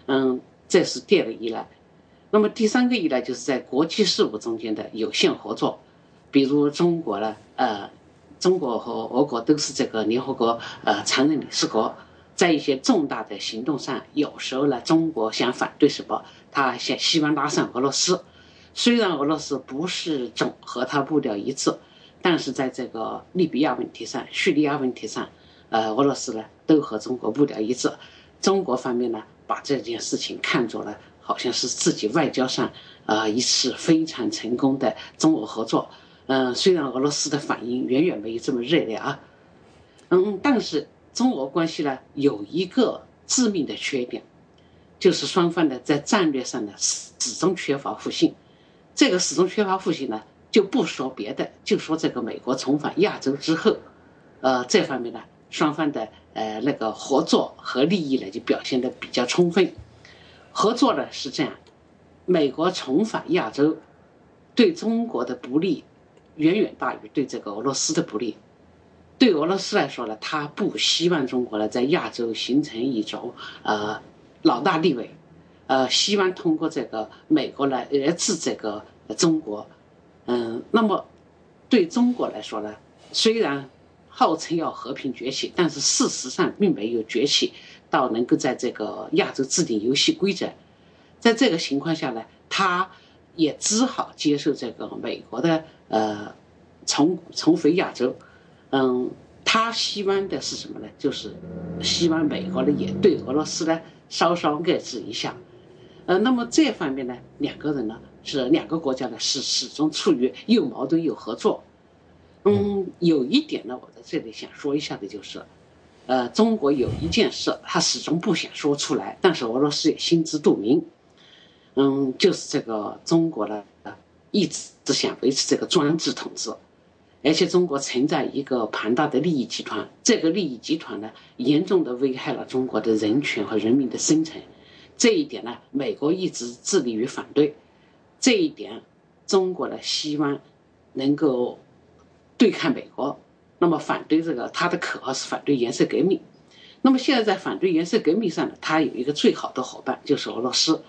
嗯，这是第二个依赖。那么第三个依赖就是在国际事务中间的有限合作，比如中国呢，呃，中国和俄国都是这个联合国呃常任理事国，在一些重大的行动上，有时候呢，中国想反对什么，他想希望拉上俄罗斯，虽然俄罗斯不是总和他步调一致。但是在这个利比亚问题上、叙利亚问题上，呃，俄罗斯呢都和中国步调一致。中国方面呢，把这件事情看作了好像是自己外交上呃一次非常成功的中俄合作。嗯，虽然俄罗斯的反应远远没有这么热烈啊，嗯，但是中俄关系呢有一个致命的缺点，就是双方呢在战略上呢始始终缺乏互信。这个始终缺乏互信呢。就不说别的，就说这个美国重返亚洲之后，呃，这方面呢，双方的呃那个合作和利益呢就表现的比较充分。合作呢是这样的，美国重返亚洲，对中国的不利远远大于对这个俄罗斯的不利。对俄罗斯来说呢，他不希望中国呢在亚洲形成一种呃老大地位，呃，希望通过这个美国来遏制这个中国。嗯，那么对中国来说呢，虽然号称要和平崛起，但是事实上并没有崛起到能够在这个亚洲制定游戏规则。在这个情况下呢，他也只好接受这个美国的呃重重回亚洲。嗯，他希望的是什么呢？就是希望美国呢也对俄罗斯呢稍稍遏制一下。呃，那么这方面呢，两个人呢是两个国家呢是始终处于又矛盾又合作。嗯，有一点呢，我在这里想说一下的就是，呃，中国有一件事他始终不想说出来，但是俄罗斯也心知肚明。嗯，就是这个中国呢，一直只想维持这个专制统治，而且中国存在一个庞大的利益集团，这个利益集团呢，严重的危害了中国的人权和人民的生存。这一点呢，美国一直致力于反对。这一点，中国呢希望能够对抗美国。那么反对这个，他的口号是反对颜色革命。那么现在在反对颜色革命上呢，他有一个最好的伙伴就是俄罗斯，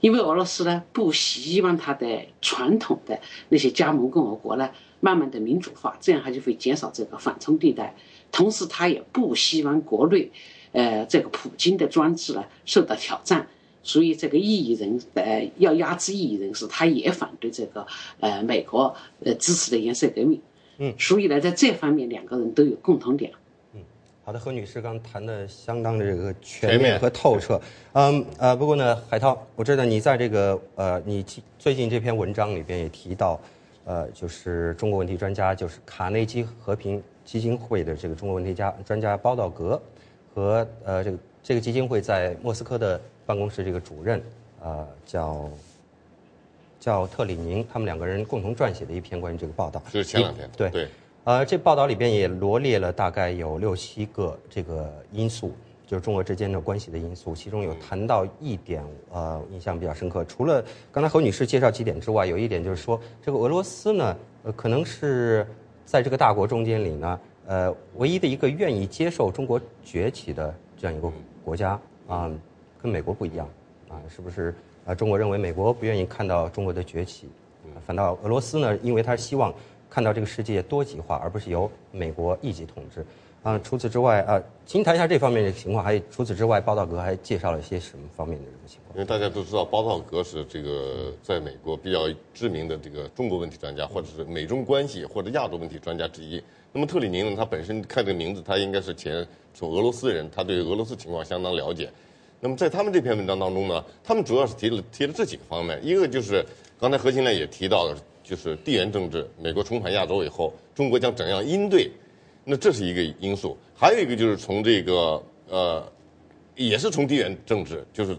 因为俄罗斯呢不希望它的传统的那些加盟共和国呢慢慢的民主化，这样它就会减少这个缓冲地带。同时，他也不希望国内。呃，这个普京的专制呢受到挑战，所以这个异议人呃要压制异议人士，他也反对这个呃美国呃支持的颜色革命。嗯，所以呢，在这方面两个人都有共同点。嗯，好的，何女士刚谈的相当的这个全面和透彻。嗯呃，不过呢，海涛，我知道你在这个呃你最近这篇文章里边也提到，呃，就是中国问题专家，就是卡内基和平基金会的这个中国问题家专家包道格。和呃这个这个基金会在莫斯科的办公室，这个主任呃叫叫特里宁，他们两个人共同撰写的一篇关于这个报道，就是前两天对对，呃这报道里边也罗列了大概有六七个这个因素，就是中俄之间的关系的因素，其中有谈到一点呃印象比较深刻，除了刚才何女士介绍几点之外，有一点就是说这个俄罗斯呢呃可能是在这个大国中间里呢。呃，唯一的一个愿意接受中国崛起的这样一个国家啊，跟美国不一样啊，是不是？啊，中国认为美国不愿意看到中国的崛起，反倒俄罗斯呢，因为他希望看到这个世界多极化，而不是由美国一级统治。啊，除此之外啊，请谈一下这方面的情况。还有除此之外，包道格还介绍了一些什么方面的这个情况？因为大家都知道，包道格是这个在美国比较知名的这个中国问题专家，或者是美中关系或者亚洲问题专家之一。那么特里宁呢，他本身看这个名字，他应该是前从俄罗斯人，他对俄罗斯情况相当了解。那么在他们这篇文章当中呢，他们主要是提了提了这几个方面，一个就是刚才何新亮也提到了，就是地缘政治，美国重返亚洲以后，中国将怎样应对？那这是一个因素。还有一个就是从这个呃，也是从地缘政治，就是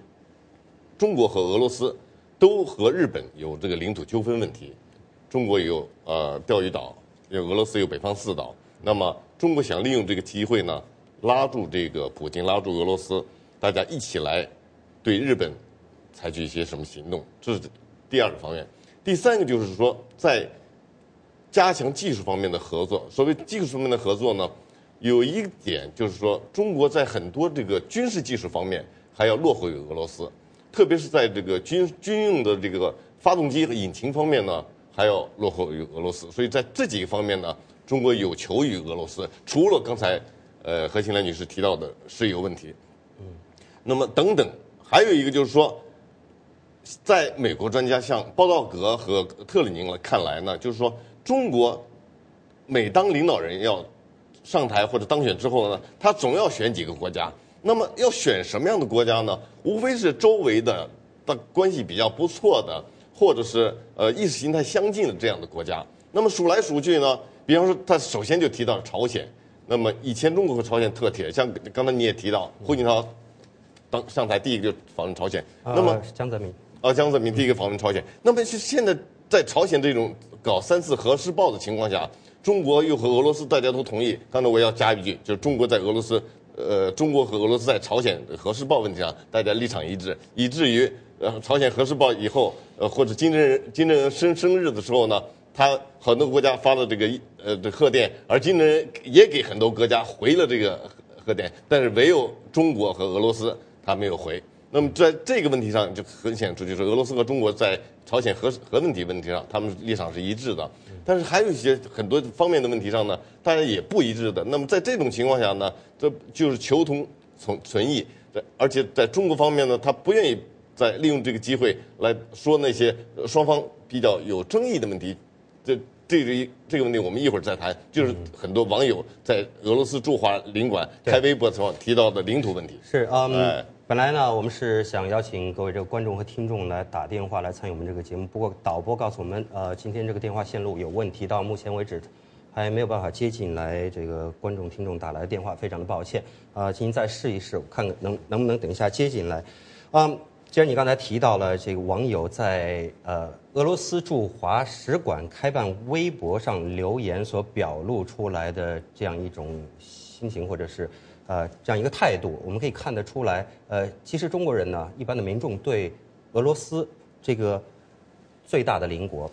中国和俄罗斯都和日本有这个领土纠纷问题，中国有呃钓鱼岛。有俄罗斯有北方四岛，那么中国想利用这个机会呢，拉住这个普京，拉住俄罗斯，大家一起来对日本采取一些什么行动？这是第二个方面。第三个就是说，在加强技术方面的合作。所谓技术方面的合作呢，有一点就是说，中国在很多这个军事技术方面还要落后于俄罗斯，特别是在这个军军用的这个发动机和引擎方面呢。还要落后于俄罗斯，所以在这几个方面呢，中国有求于俄罗斯。除了刚才，呃，何新兰女士提到的石油问题，嗯，那么等等，还有一个就是说，在美国专家像鲍道格和特里宁看来呢，就是说，中国每当领导人要上台或者当选之后呢，他总要选几个国家。那么要选什么样的国家呢？无非是周围的的关系比较不错的。或者是呃意识形态相近的这样的国家，那么数来数去呢，比方说他首先就提到朝鲜，那么以前中国和朝鲜特铁，像刚才你也提到胡锦涛当上台第一个就访问朝鲜，那么江泽民啊江泽民第一个访问朝鲜，那么是现在在朝鲜这种搞三次核试爆的情况下，中国又和俄罗斯大家都同意，刚才我要加一句，就是中国在俄罗斯，呃中国和俄罗斯在朝鲜核试爆问题上大家立场一致，以至于。呃，朝鲜核试爆以后，呃，或者金正恩金正恩生生日的时候呢，他很多国家发了这个呃这贺电，而金正恩也给很多国家回了这个贺电，但是唯有中国和俄罗斯他没有回。那么在这个问题上就很显出，就是俄罗斯和中国在朝鲜核核问题问题上，他们立场是一致的。但是还有一些很多方面的问题上呢，大家也不一致的。那么在这种情况下呢，这就是求同存存异。而且在中国方面呢，他不愿意再利用这个机会来说那些双方比较有争议的问题。这这个这个问题我们一会儿再谈。就是很多网友在俄罗斯驻华领馆开微博时候提到的领土问题。是嗯。本来呢，我们是想邀请各位这个观众和听众来打电话来参与我们这个节目，不过导播告诉我们，呃，今天这个电话线路有问题，到目前为止还没有办法接进来这个观众听众打来的电话，非常的抱歉。啊，请您再试一试，看看能能不能等一下接进来。嗯，既然你刚才提到了这个网友在呃俄罗斯驻华使馆开办微博上留言所表露出来的这样一种心情，或者是。呃，这样一个态度，我们可以看得出来。呃，其实中国人呢，一般的民众对俄罗斯这个最大的邻国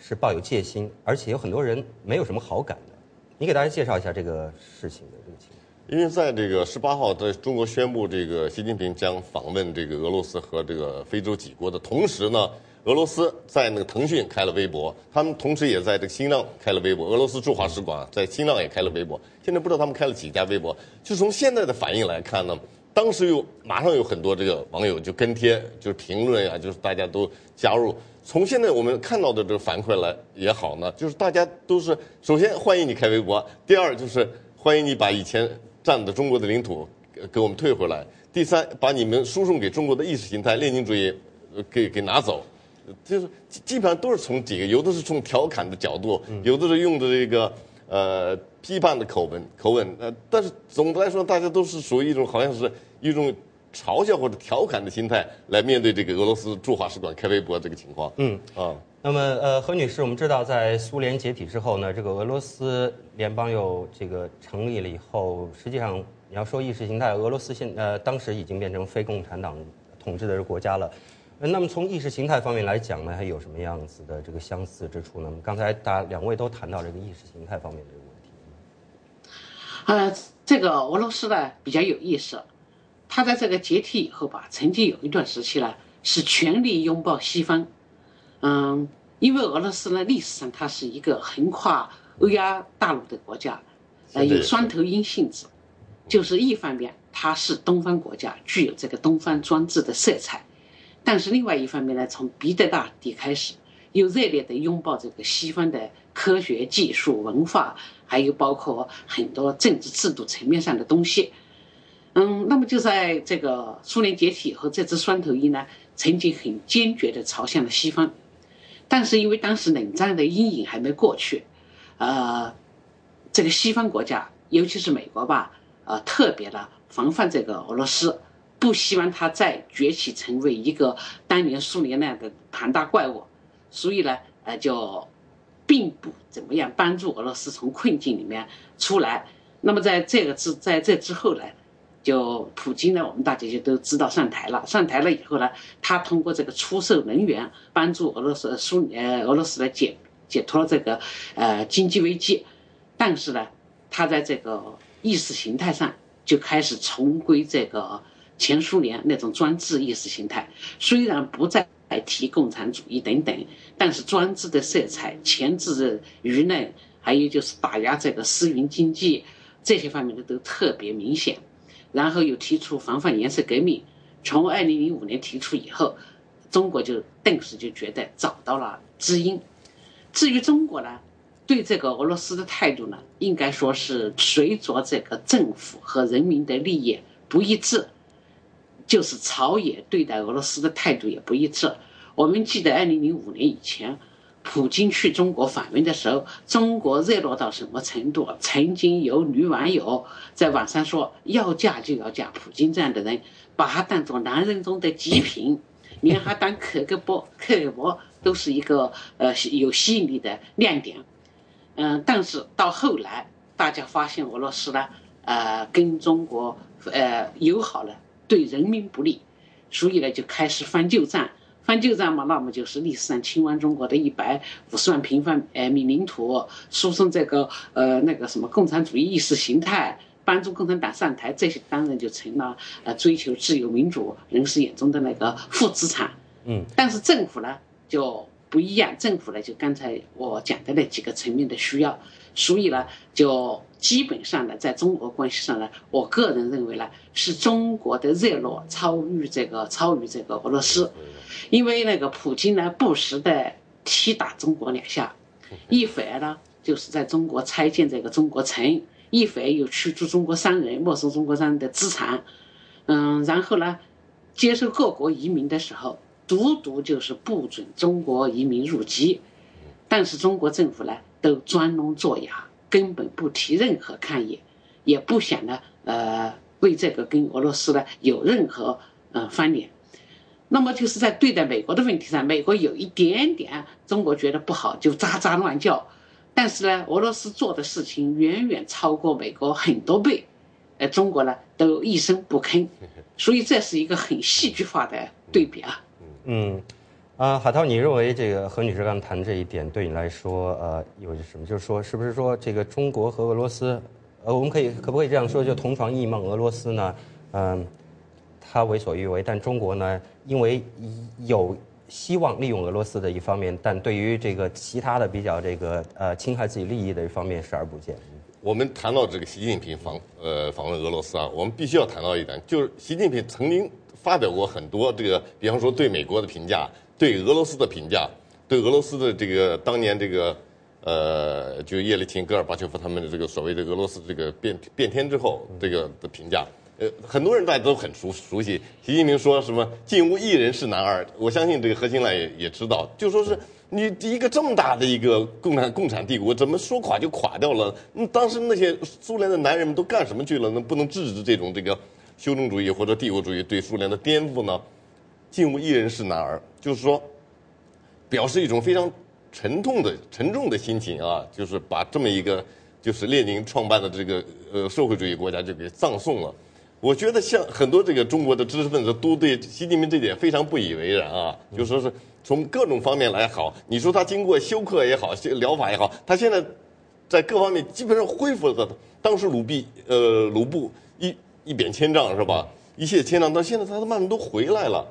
是抱有戒心，而且有很多人没有什么好感的。你给大家介绍一下这个事情的这个情况。因为在这个十八号，在中国宣布这个习近平将访问这个俄罗斯和这个非洲几国的同时呢。俄罗斯在那个腾讯开了微博，他们同时也在这个新浪开了微博。俄罗斯驻华使馆在新浪也开了微博。现在不知道他们开了几家微博。就从现在的反应来看呢，当时有马上有很多这个网友就跟贴，就是评论呀，就是大家都加入。从现在我们看到的这个反馈来也好呢，就是大家都是首先欢迎你开微博，第二就是欢迎你把以前占的中国的领土给我们退回来，第三把你们输送给中国的意识形态列宁主义给给拿走。就是基本上都是从几个，有的是从调侃的角度，有的是用的这个呃批判的口吻口吻，呃，但是总的来说，大家都是属于一种好像是一种嘲笑或者调侃的心态来面对这个俄罗斯驻华使馆开微博这个情况。嗯啊，那么呃何女士，我们知道在苏联解体之后呢，这个俄罗斯联邦又这个成立了以后，实际上你要说意识形态，俄罗斯现呃当时已经变成非共产党统治的国家了。那么从意识形态方面来讲呢，还有什么样子的这个相似之处呢？刚才大两位都谈到这个意识形态方面的这个问题。呃，这个俄罗斯呢比较有意思，它在这个解体以后吧，曾经有一段时期呢是全力拥抱西方。嗯，因为俄罗斯呢历史上它是一个横跨欧亚大陆的国家，呃，有双头鹰性质，就是一方面它是东方国家，具有这个东方专制的色彩。但是另外一方面呢，从彼得大帝开始，又热烈地拥抱这个西方的科学技术、文化，还有包括很多政治制度层面上的东西。嗯，那么就在这个苏联解体以后，这只双头鹰呢，曾经很坚决地朝向了西方。但是因为当时冷战的阴影还没过去，呃，这个西方国家，尤其是美国吧，呃，特别的防范这个俄罗斯。不希望它再崛起成为一个当年苏联那样的庞大怪物，所以呢，呃，就并不怎么样帮助俄罗斯从困境里面出来。那么在这个之在这之后呢，就普京呢，我们大家就都知道上台了。上台了以后呢，他通过这个出售能源，帮助俄罗斯苏呃俄罗斯来解解脱了这个呃经济危机。但是呢，他在这个意识形态上就开始重归这个。前苏联那种专制意识形态，虽然不再提共产主义等等，但是专制的色彩、钳制舆论，还有就是打压这个私营经济这些方面的都特别明显。然后又提出防范颜色革命，从二零零五年提出以后，中国就顿时就觉得找到了知音。至于中国呢，对这个俄罗斯的态度呢，应该说是随着这个政府和人民的利益不一致。就是朝野对待俄罗斯的态度也不一致。我们记得二零零五年以前，普京去中国访问的时候，中国热络到什么程度？曾经有女网友在网上说：“要嫁就要嫁普京这样的人，把他当做男人中的极品，连他当克格勃、克格勃都是一个呃有吸引力的亮点。”嗯，但是到后来，大家发现俄罗斯呢，呃，跟中国呃友好了。对人民不利，所以呢就开始翻旧账，翻旧账嘛，那么就是历史上侵完中国的一百五十万平方呃米领土，输送这个呃那个什么共产主义意识形态，帮助共产党上台，这些当然就成了呃追求自由民主人士眼中的那个负资产。嗯，但是政府呢就不一样，政府呢就刚才我讲的那几个层面的需要，所以呢就基本上呢在中俄关系上呢，我个人认为呢是中国的热络超于这个超于这个俄罗斯，因为那个普京呢不时的踢打中国两下，一会儿呢就是在中国拆建这个中国城，一会儿又驱逐中国商人，没收中国商人的资产，嗯，然后呢接受各国移民的时候。独独就是不准中国移民入籍，但是中国政府呢都装聋作哑，根本不提任何抗议，也不想呢呃为这个跟俄罗斯呢有任何呃翻脸。那么就是在对待美国的问题上，美国有一点点中国觉得不好就喳喳乱叫，但是呢俄罗斯做的事情远远超过美国很多倍，呃中国呢都一声不吭，所以这是一个很戏剧化的对比啊。嗯，啊，海涛，你认为这个何女士刚谈这一点对你来说，呃，有什么？就是说，是不是说这个中国和俄罗斯，呃，我们可以可不可以这样说，就同床异梦？俄罗斯呢，嗯，他为所欲为，但中国呢，因为有希望利用俄罗斯的一方面，但对于这个其他的比较这个呃侵害自己利益的一方面视而不见。我们谈到这个习近平访呃访问俄罗斯啊，我们必须要谈到一点，就是习近平曾经。发表过很多这个，比方说对美国的评价，对俄罗斯的评价，对俄罗斯的这个当年这个，呃，就叶利钦、戈尔巴乔夫他们的这个所谓的俄罗斯这个变变天之后这个的评价，呃，很多人大家都很熟熟悉。习近平说什么“进屋一人是男儿”，我相信这个何新来也也知道，就说是你一个这么大的一个共产共产帝国，怎么说垮就垮掉了？那当时那些苏联的男人们都干什么去了？那不能制止这种这个。修正主义或者帝国主义对苏联的颠覆呢？竟无一人是男儿，就是说，表示一种非常沉痛的、沉重的心情啊，就是把这么一个就是列宁创办的这个呃社会主义国家就给葬送了。我觉得像很多这个中国的知识分子都对习近平这点非常不以为然啊，就说是从各种方面来好，你说他经过休克也好，疗法也好，他现在在各方面基本上恢复了当时鲁毕呃鲁布一。一贬千丈是吧？一泻千丈，到现在他都慢慢都回来了。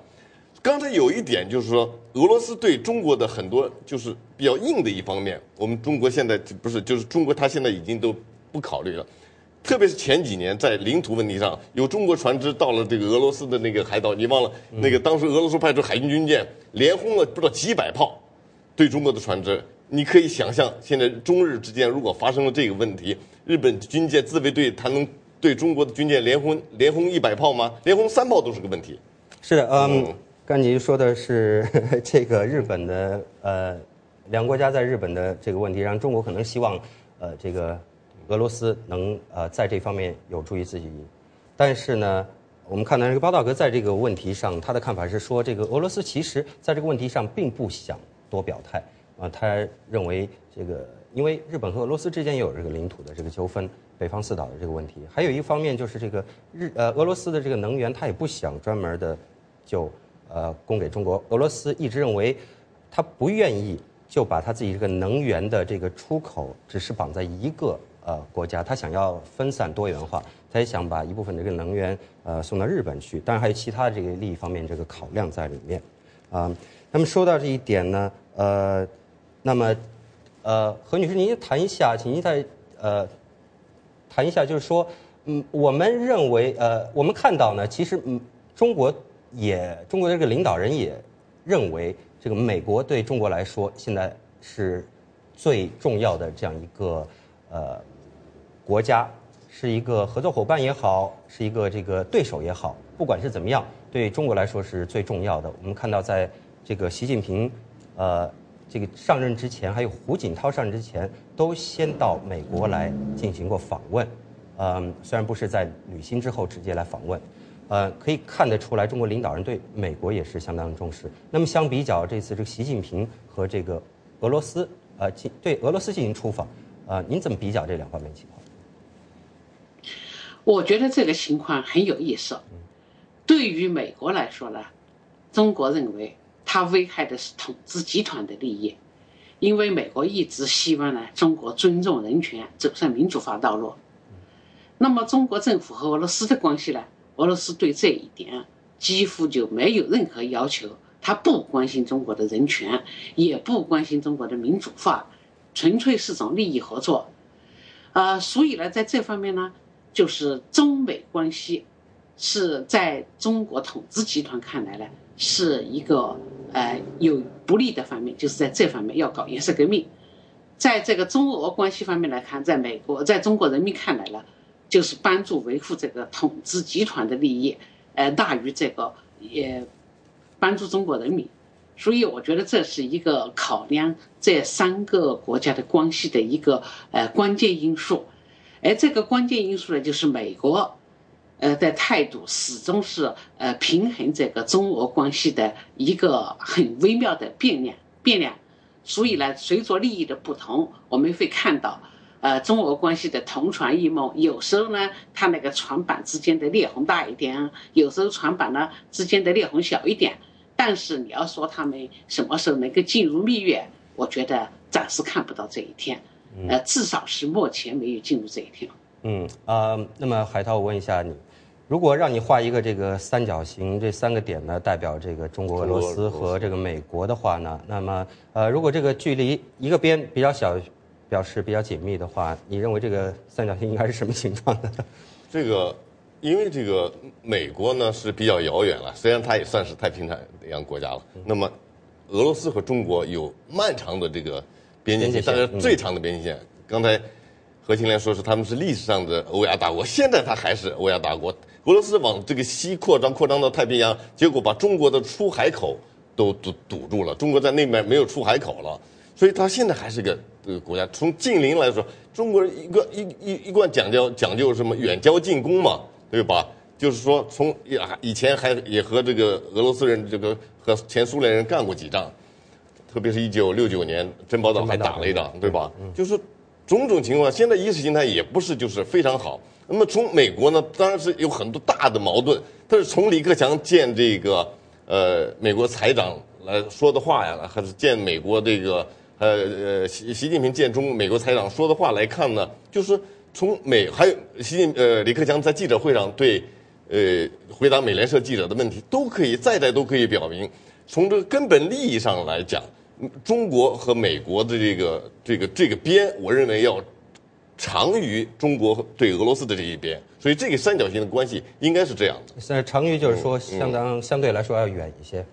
刚才有一点就是说，俄罗斯对中国的很多就是比较硬的一方面，我们中国现在不是就是中国，他现在已经都不考虑了。特别是前几年在领土问题上，有中国船只到了这个俄罗斯的那个海岛，你忘了那个当时俄罗斯派出海军军舰连轰了不知道几百炮，对中国的船只。你可以想象，现在中日之间如果发生了这个问题，日本军舰自卫队他能？对中国的军舰连轰连轰一百炮吗？连轰三炮都是个问题。是的，嗯，刚才说的是 这个日本的呃，两国家在日本的这个问题，让中国可能希望呃这个俄罗斯能呃在这方面有助于自己。但是呢，我们看到这个包道格在这个问题上，他的看法是说，这个俄罗斯其实在这个问题上并不想多表态啊，他认为这个因为日本和俄罗斯之间也有这个领土的这个纠纷。北方四岛的这个问题，还有一方面就是这个日呃俄罗斯的这个能源，他也不想专门的就呃供给中国。俄罗斯一直认为，他不愿意就把他自己这个能源的这个出口只是绑在一个呃国家，他想要分散多元化，他也想把一部分这个能源呃送到日本去。当然还有其他这个利益方面这个考量在里面啊。那么说到这一点呢，呃，那么呃何女士您谈一下，请您在呃。谈一下，就是说，嗯，我们认为，呃，我们看到呢，其实，嗯，中国也，中国这个领导人也认为，这个美国对中国来说，现在是最重要的这样一个呃国家，是一个合作伙伴也好，是一个这个对手也好，不管是怎么样，对中国来说是最重要的。我们看到，在这个习近平，呃。这个上任之前，还有胡锦涛上任之前，都先到美国来进行过访问。嗯，虽然不是在履新之后直接来访问，呃，可以看得出来，中国领导人对美国也是相当重视。那么相比较这次这个习近平和这个俄罗斯，呃，进对俄罗斯进行出访，呃，您怎么比较这两方面情况？我觉得这个情况很有意思。对于美国来说呢，中国认为。它危害的是统治集团的利益，因为美国一直希望呢，中国尊重人权，走上民主化道路。那么中国政府和俄罗斯的关系呢？俄罗斯对这一点几乎就没有任何要求，他不关心中国的人权，也不关心中国的民主化，纯粹是种利益合作。啊，所以呢，在这方面呢，就是中美关系是在中国统治集团看来呢，是一个呃有不利的方面，就是在这方面要搞颜色革命。在这个中俄关系方面来看，在美国，在中国人民看来呢。就是帮助维护这个统治集团的利益，呃，大于这个也帮助中国人民，所以我觉得这是一个考量这三个国家的关系的一个呃关键因素，而这个关键因素呢，就是美国呃的态度始终是呃平衡这个中俄关系的一个很微妙的变量变量，所以呢，随着利益的不同，我们会看到。呃，中俄关系的同船异梦，有时候呢，它那个船板之间的裂痕大一点，有时候船板呢之间的裂痕小一点。但是你要说他们什么时候能够进入蜜月，我觉得暂时看不到这一天。呃，至少是目前没有进入这一天。嗯啊，那么海涛，我问一下你，如果让你画一个这个三角形，这三个点呢代表这个中国、俄罗斯和这个美国的话呢，那么呃，如果这个距离一个边比较小。表示比较紧密的话，你认为这个三角形应该是什么形状的？这个，因为这个美国呢是比较遥远了，虽然它也算是太平洋国家了。那么，俄罗斯和中国有漫长的这个边界线，但是最长的边界线，刚才何青莲说是他们是历史上的欧亚大国，现在它还是欧亚大国。俄罗斯往这个西扩张，扩张到太平洋，结果把中国的出海口都堵堵住了，中国在那边没有出海口了。所以它现在还是个这个国家。从近邻来说，中国人一个一一一贯讲究讲究什么远交近攻嘛，对吧？就是说从呀以前还也和这个俄罗斯人这个和前苏联人干过几仗，特别是一九六九年珍宝岛还打了一仗，对吧？就是种种情况，现在意识形态也不是就是非常好。那么从美国呢，当然是有很多大的矛盾。但是从李克强见这个呃美国财长来说的话呀，还是见美国这个。呃呃，习习近平见中美国财长说的话来看呢，就是从美还有习近呃李克强在记者会上对呃回答美联社记者的问题，都可以再再都可以表明，从这个根本利益上来讲，中国和美国的这个这个这个边，我认为要长于中国对俄罗斯的这一边，所以这个三角形的关系应该是这样的。长于就是说相当相对来说要远一些。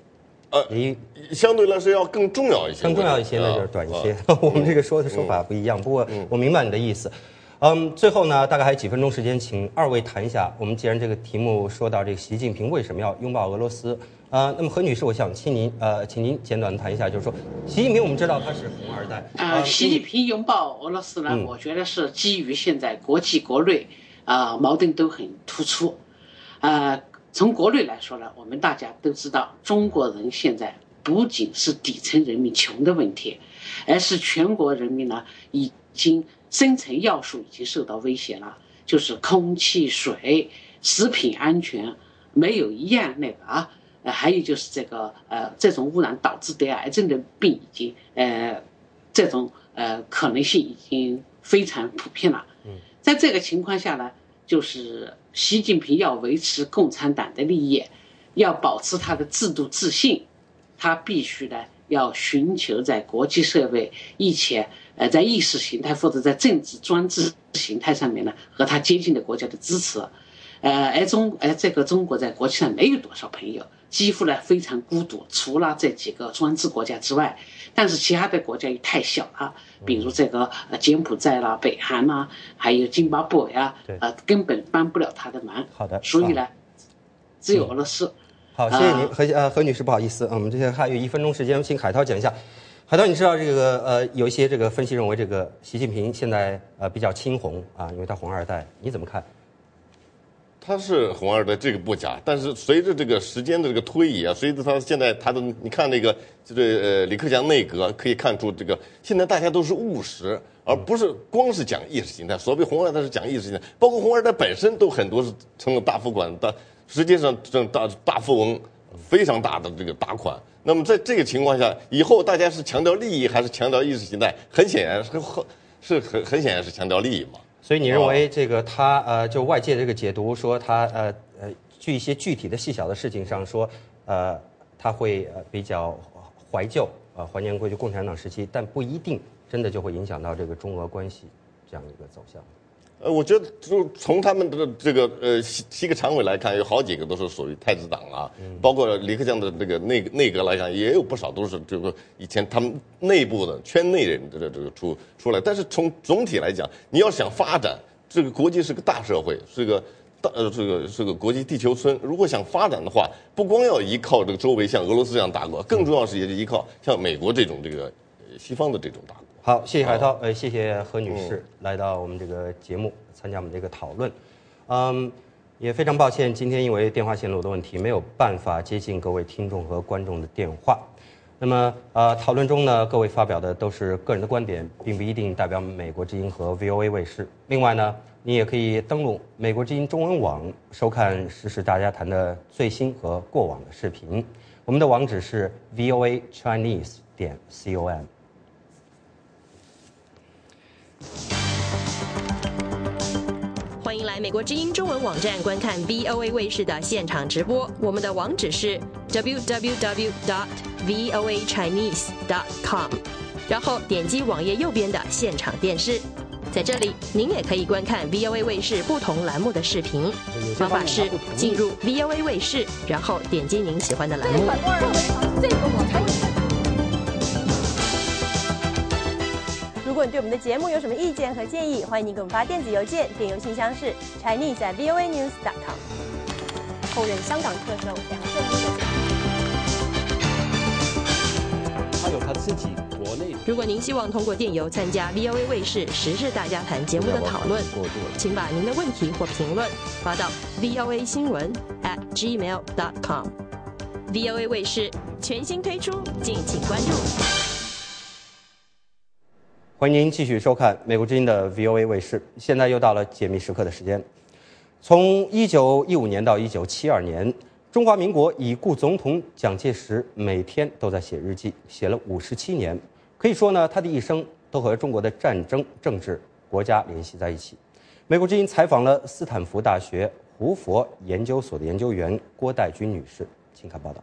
呃，你相对来说要更重要一些，更重要一些，那就是短一些。我们这个说的说法不一样，不过我明白你的意思。嗯，最后呢，大概还有几分钟时间，请二位谈一下。我们既然这个题目说到这个习近平为什么要拥抱俄罗斯啊？那么何女士，我想请您呃，请您简短的谈一下，就是说，习近平我们知道他是红二代啊。习近平拥抱俄罗斯呢，我觉得是基于现在国际国内啊矛盾都很突出啊。从国内来说呢，我们大家都知道，中国人现在不仅是底层人民穷的问题，而是全国人民呢已经生存要素已经受到威胁了，就是空气、水、食品安全没有一样那个啊，呃，还有就是这个呃，这种污染导致得癌症的病已经呃，这种呃可能性已经非常普遍了。嗯，在这个情况下呢。就是习近平要维持共产党的利益，要保持他的制度自信，他必须呢要寻求在国际社会一切呃在意识形态或者在政治专制形态上面呢和他接近的国家的支持，呃而中而这个中国在国际上没有多少朋友，几乎呢非常孤独，除了这几个专制国家之外。但是其他的国家又太小了，比如这个呃柬埔寨啦、北韩啦，还有津巴布韦呀，呃，根本帮不了他的忙。好的，所以呢，只有俄罗斯。好，谢谢您，何呃何女士，不好意思，我们这些还有一分钟时间，请海涛讲一下。海涛，你知道这个呃有一些这个分析认为这个习近平现在呃比较亲红啊，因为他红二代，你怎么看？他是红二代，这个不假。但是随着这个时间的这个推移啊，随着他现在他的，你看那个，这个呃李克强内阁可以看出，这个现在大家都是务实，而不是光是讲意识形态。所谓红二代是讲意识形态，包括红二代本身都很多是成了大富款大，实际上这大大富翁，非常大的这个大款。那么在这个情况下，以后大家是强调利益还是强调意识形态？很显然是很是很很显然是强调利益嘛。所以你认为这个他呃，就外界这个解读说他呃呃，据一些具体的细小的事情上说，呃，他会呃比较怀旧啊，怀念过去共产党时期，但不一定真的就会影响到这个中俄关系这样一个走向。呃，我觉得就从他们的这个呃七七个常委来看，有好几个都是属于太子党啊，包括李克强的这个内内阁来看，也有不少都是这个以前他们内部的圈内人的这个出出来。但是从总体来讲，你要想发展，这个国际是个大社会，是个大呃这个是个国际地球村。如果想发展的话，不光要依靠这个周围像俄罗斯这样大国，更重要是也是依靠像美国这种这个西方的这种大国。好，谢谢海涛，呃，谢谢何女士来到我们这个节目参加我们这个讨论，嗯，也非常抱歉，今天因为电话线路的问题，没有办法接进各位听众和观众的电话。那么，呃，讨论中呢，各位发表的都是个人的观点，并不一定代表美国之音和 VOA 卫视。另外呢，你也可以登录美国之音中文网，收看实时大家谈的最新和过往的视频。我们的网址是 VOA Chinese 点 com。欢迎来美国之音中文网站观看 VOA 卫视的现场直播，我们的网址是 www.voachinese.com，然后点击网页右边的现场电视，在这里您也可以观看 VOA 卫视不同栏目的视频。方法是进入 VOA 卫视，然后点击您喜欢的栏目。如果你对我们的节目有什么意见和建议，欢迎您给我们发电子邮件，电邮信箱是 chinese at voa news dot com。后任香港特首梁振英的他有他自己国内。如果您希望通过电邮参加 VOA 卫视时事大家谈节目的讨论，请把您的问题或评论发到 VOA 新闻 at gmail dot com。VOA 卫视全新推出，敬请关注。欢迎您继续收看美国之音的 VOA 卫视。现在又到了解密时刻的时间。从一九一五年到一九七二年，中华民国已故总统蒋介石每天都在写日记，写了五十七年。可以说呢，他的一生都和中国的战争、政治、国家联系在一起。美国之音采访了斯坦福大学胡佛研究所的研究员郭代军女士，请看报道。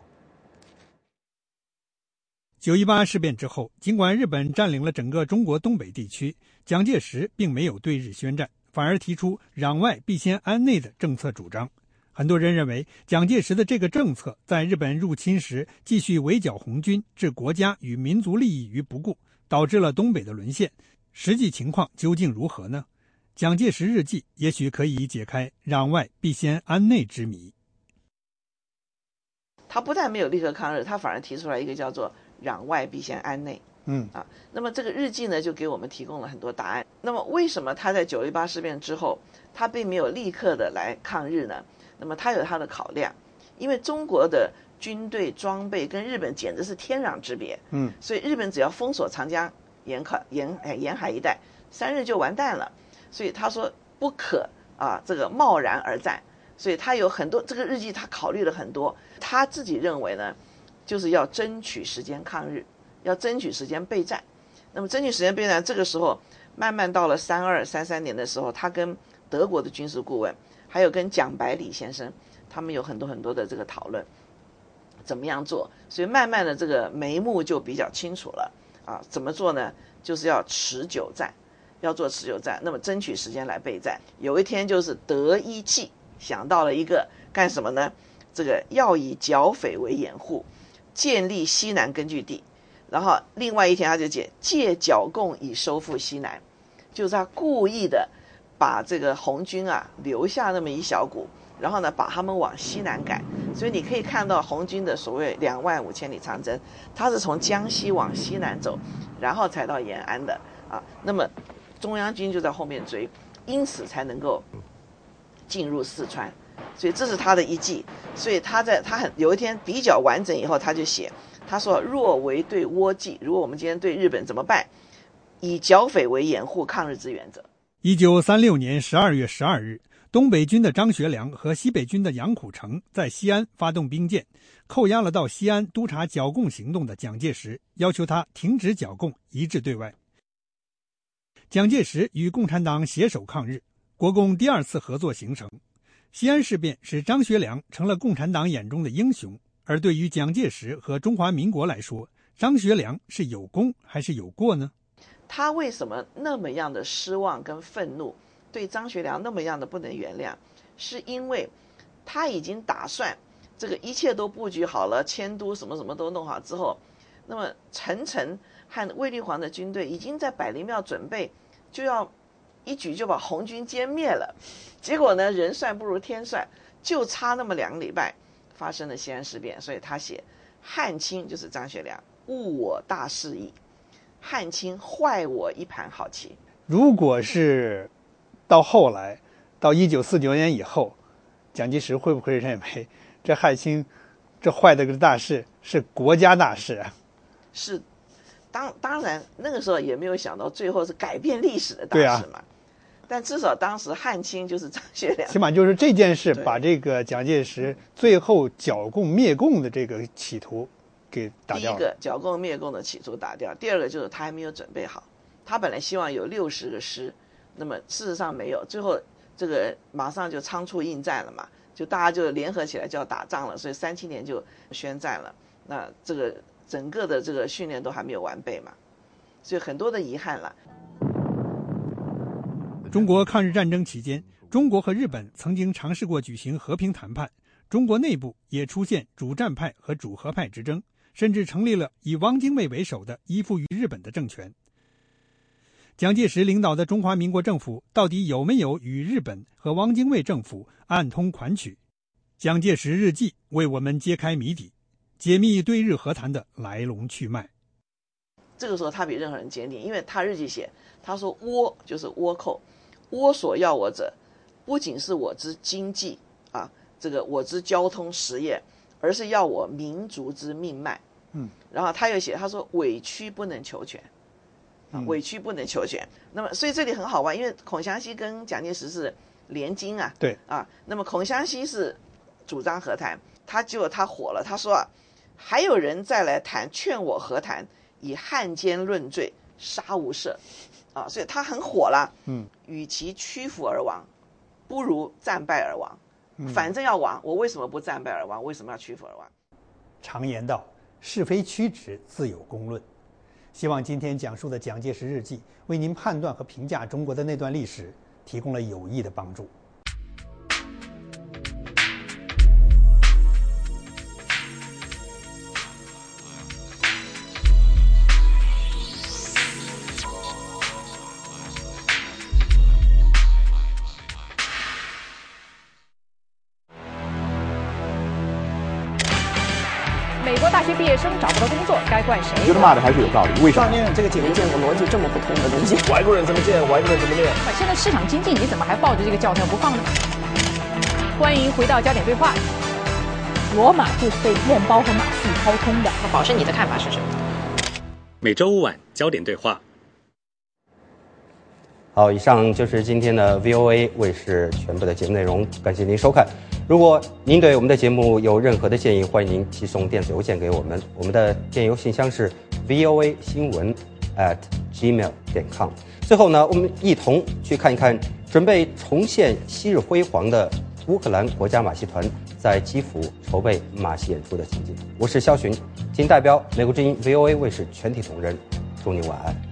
九一八事变之后，尽管日本占领了整个中国东北地区，蒋介石并没有对日宣战，反而提出“攘外必先安内”的政策主张。很多人认为，蒋介石的这个政策在日本入侵时继续围剿红军，置国家与民族利益于不顾，导致了东北的沦陷。实际情况究竟如何呢？蒋介石日记也许可以解开“攘外必先安内”之谜。他不但没有立刻抗日，他反而提出来一个叫做。攘外必先安内，嗯啊，那么这个日记呢，就给我们提供了很多答案。那么为什么他在九一八事变之后，他并没有立刻的来抗日呢？那么他有他的考量，因为中国的军队装备跟日本简直是天壤之别，嗯，所以日本只要封锁长江沿海沿哎沿海一带，三日就完蛋了。所以他说不可啊，这个贸然而战。所以他有很多这个日记，他考虑了很多，他自己认为呢。就是要争取时间抗日，要争取时间备战。那么争取时间备战，这个时候慢慢到了三二三三年的时候，他跟德国的军事顾问，还有跟蒋百里先生，他们有很多很多的这个讨论，怎么样做？所以慢慢的这个眉目就比较清楚了啊。怎么做呢？就是要持久战，要做持久战。那么争取时间来备战。有一天就是德一计，想到了一个干什么呢？这个要以剿匪为掩护。建立西南根据地，然后另外一天他就解借剿共以收复西南，就是他故意的把这个红军啊留下那么一小股，然后呢把他们往西南赶，所以你可以看到红军的所谓两万五千里长征，他是从江西往西南走，然后才到延安的啊。那么中央军就在后面追，因此才能够进入四川。所以这是他的一计，所以他在他很有一天比较完整以后，他就写，他说若为对倭计，如果我们今天对日本怎么办？以剿匪为掩护抗日之原则。一九三六年十二月十二日，东北军的张学良和西北军的杨虎城在西安发动兵谏，扣押了到西安督察剿共行动的蒋介石，要求他停止剿共，一致对外。蒋介石与共产党携手抗日，国共第二次合作形成。西安事变使张学良成了共产党眼中的英雄，而对于蒋介石和中华民国来说，张学良是有功还是有过呢？他为什么那么样的失望跟愤怒，对张学良那么样的不能原谅，是因为他已经打算这个一切都布局好了，迁都什么什么都弄好之后，那么陈诚和卫立煌的军队已经在百灵庙准备就要。一举就把红军歼灭了，结果呢，人算不如天算，就差那么两个礼拜，发生了西安事变。所以他写汉卿就是张学良误我大事矣，汉卿坏我一盘好棋。如果是到后来，到一九四九年以后，蒋介石会不会认为这汉卿这坏的个大事是国家大事啊？是，当当然那个时候也没有想到最后是改变历史的大事嘛。但至少当时汉卿就是张学良，起码就是这件事把这个蒋介石最后剿共灭共的这个企图给打掉了。第一个剿共灭共的企图打掉，第二个就是他还没有准备好。他本来希望有六十个师，那么事实上没有。最后这个马上就仓促应战了嘛，就大家就联合起来就要打仗了，所以三七年就宣战了。那这个整个的这个训练都还没有完备嘛，所以很多的遗憾了。中国抗日战争期间，中国和日本曾经尝试过举行和平谈判，中国内部也出现主战派和主和派之争，甚至成立了以汪精卫为首的依附于日本的政权。蒋介石领导的中华民国政府到底有没有与日本和汪精卫政府暗通款曲？蒋介石日记为我们揭开谜底，解密对日和谈的来龙去脉。这个时候他比任何人坚定，因为他日记写，他说倭就是倭寇。倭所要我者，不仅是我之经济啊，这个我之交通实业，而是要我民族之命脉。嗯，然后他又写，他说委屈不能求全，啊，委屈不能求全。那么，所以这里很好玩，因为孔祥熙跟蒋介石是联金啊，对啊，那么孔祥熙是主张和谈，他就他火了，他说啊，还有人再来谈，劝我和谈，以汉奸论罪，杀无赦。啊，所以他很火了。嗯，与其屈服而亡，不如战败而亡。反正要亡，我为什么不战败而亡？为什么要屈服而亡？常言道，是非曲直自有公论。希望今天讲述的蒋介石日记，为您判断和评价中国的那段历史提供了有益的帮助。骂的还是有道理。为什么？上面这个节目见过逻辑这么不通的东西。外国人怎么建，外国人怎么练。现在市场经济，你怎么还抱着这个教条不放呢？欢迎回到焦点对话。罗马就是被面包和马戏掏空的。那宝生，你的看法是什么？每周五晚焦点对话。好，以上就是今天的 VOA 卫视全部的节目内容，感谢您收看。如果您对我们的节目有任何的建议，欢迎您寄送电子邮件给我们，我们的电邮信箱是 VOA 新闻 at gmail 点 com。最后呢，我们一同去看一看准备重现昔日辉煌的乌克兰国家马戏团在基辅筹备马戏演出的情景。我是肖寻，仅代表美国之音 VOA 卫视全体同仁，祝您晚安。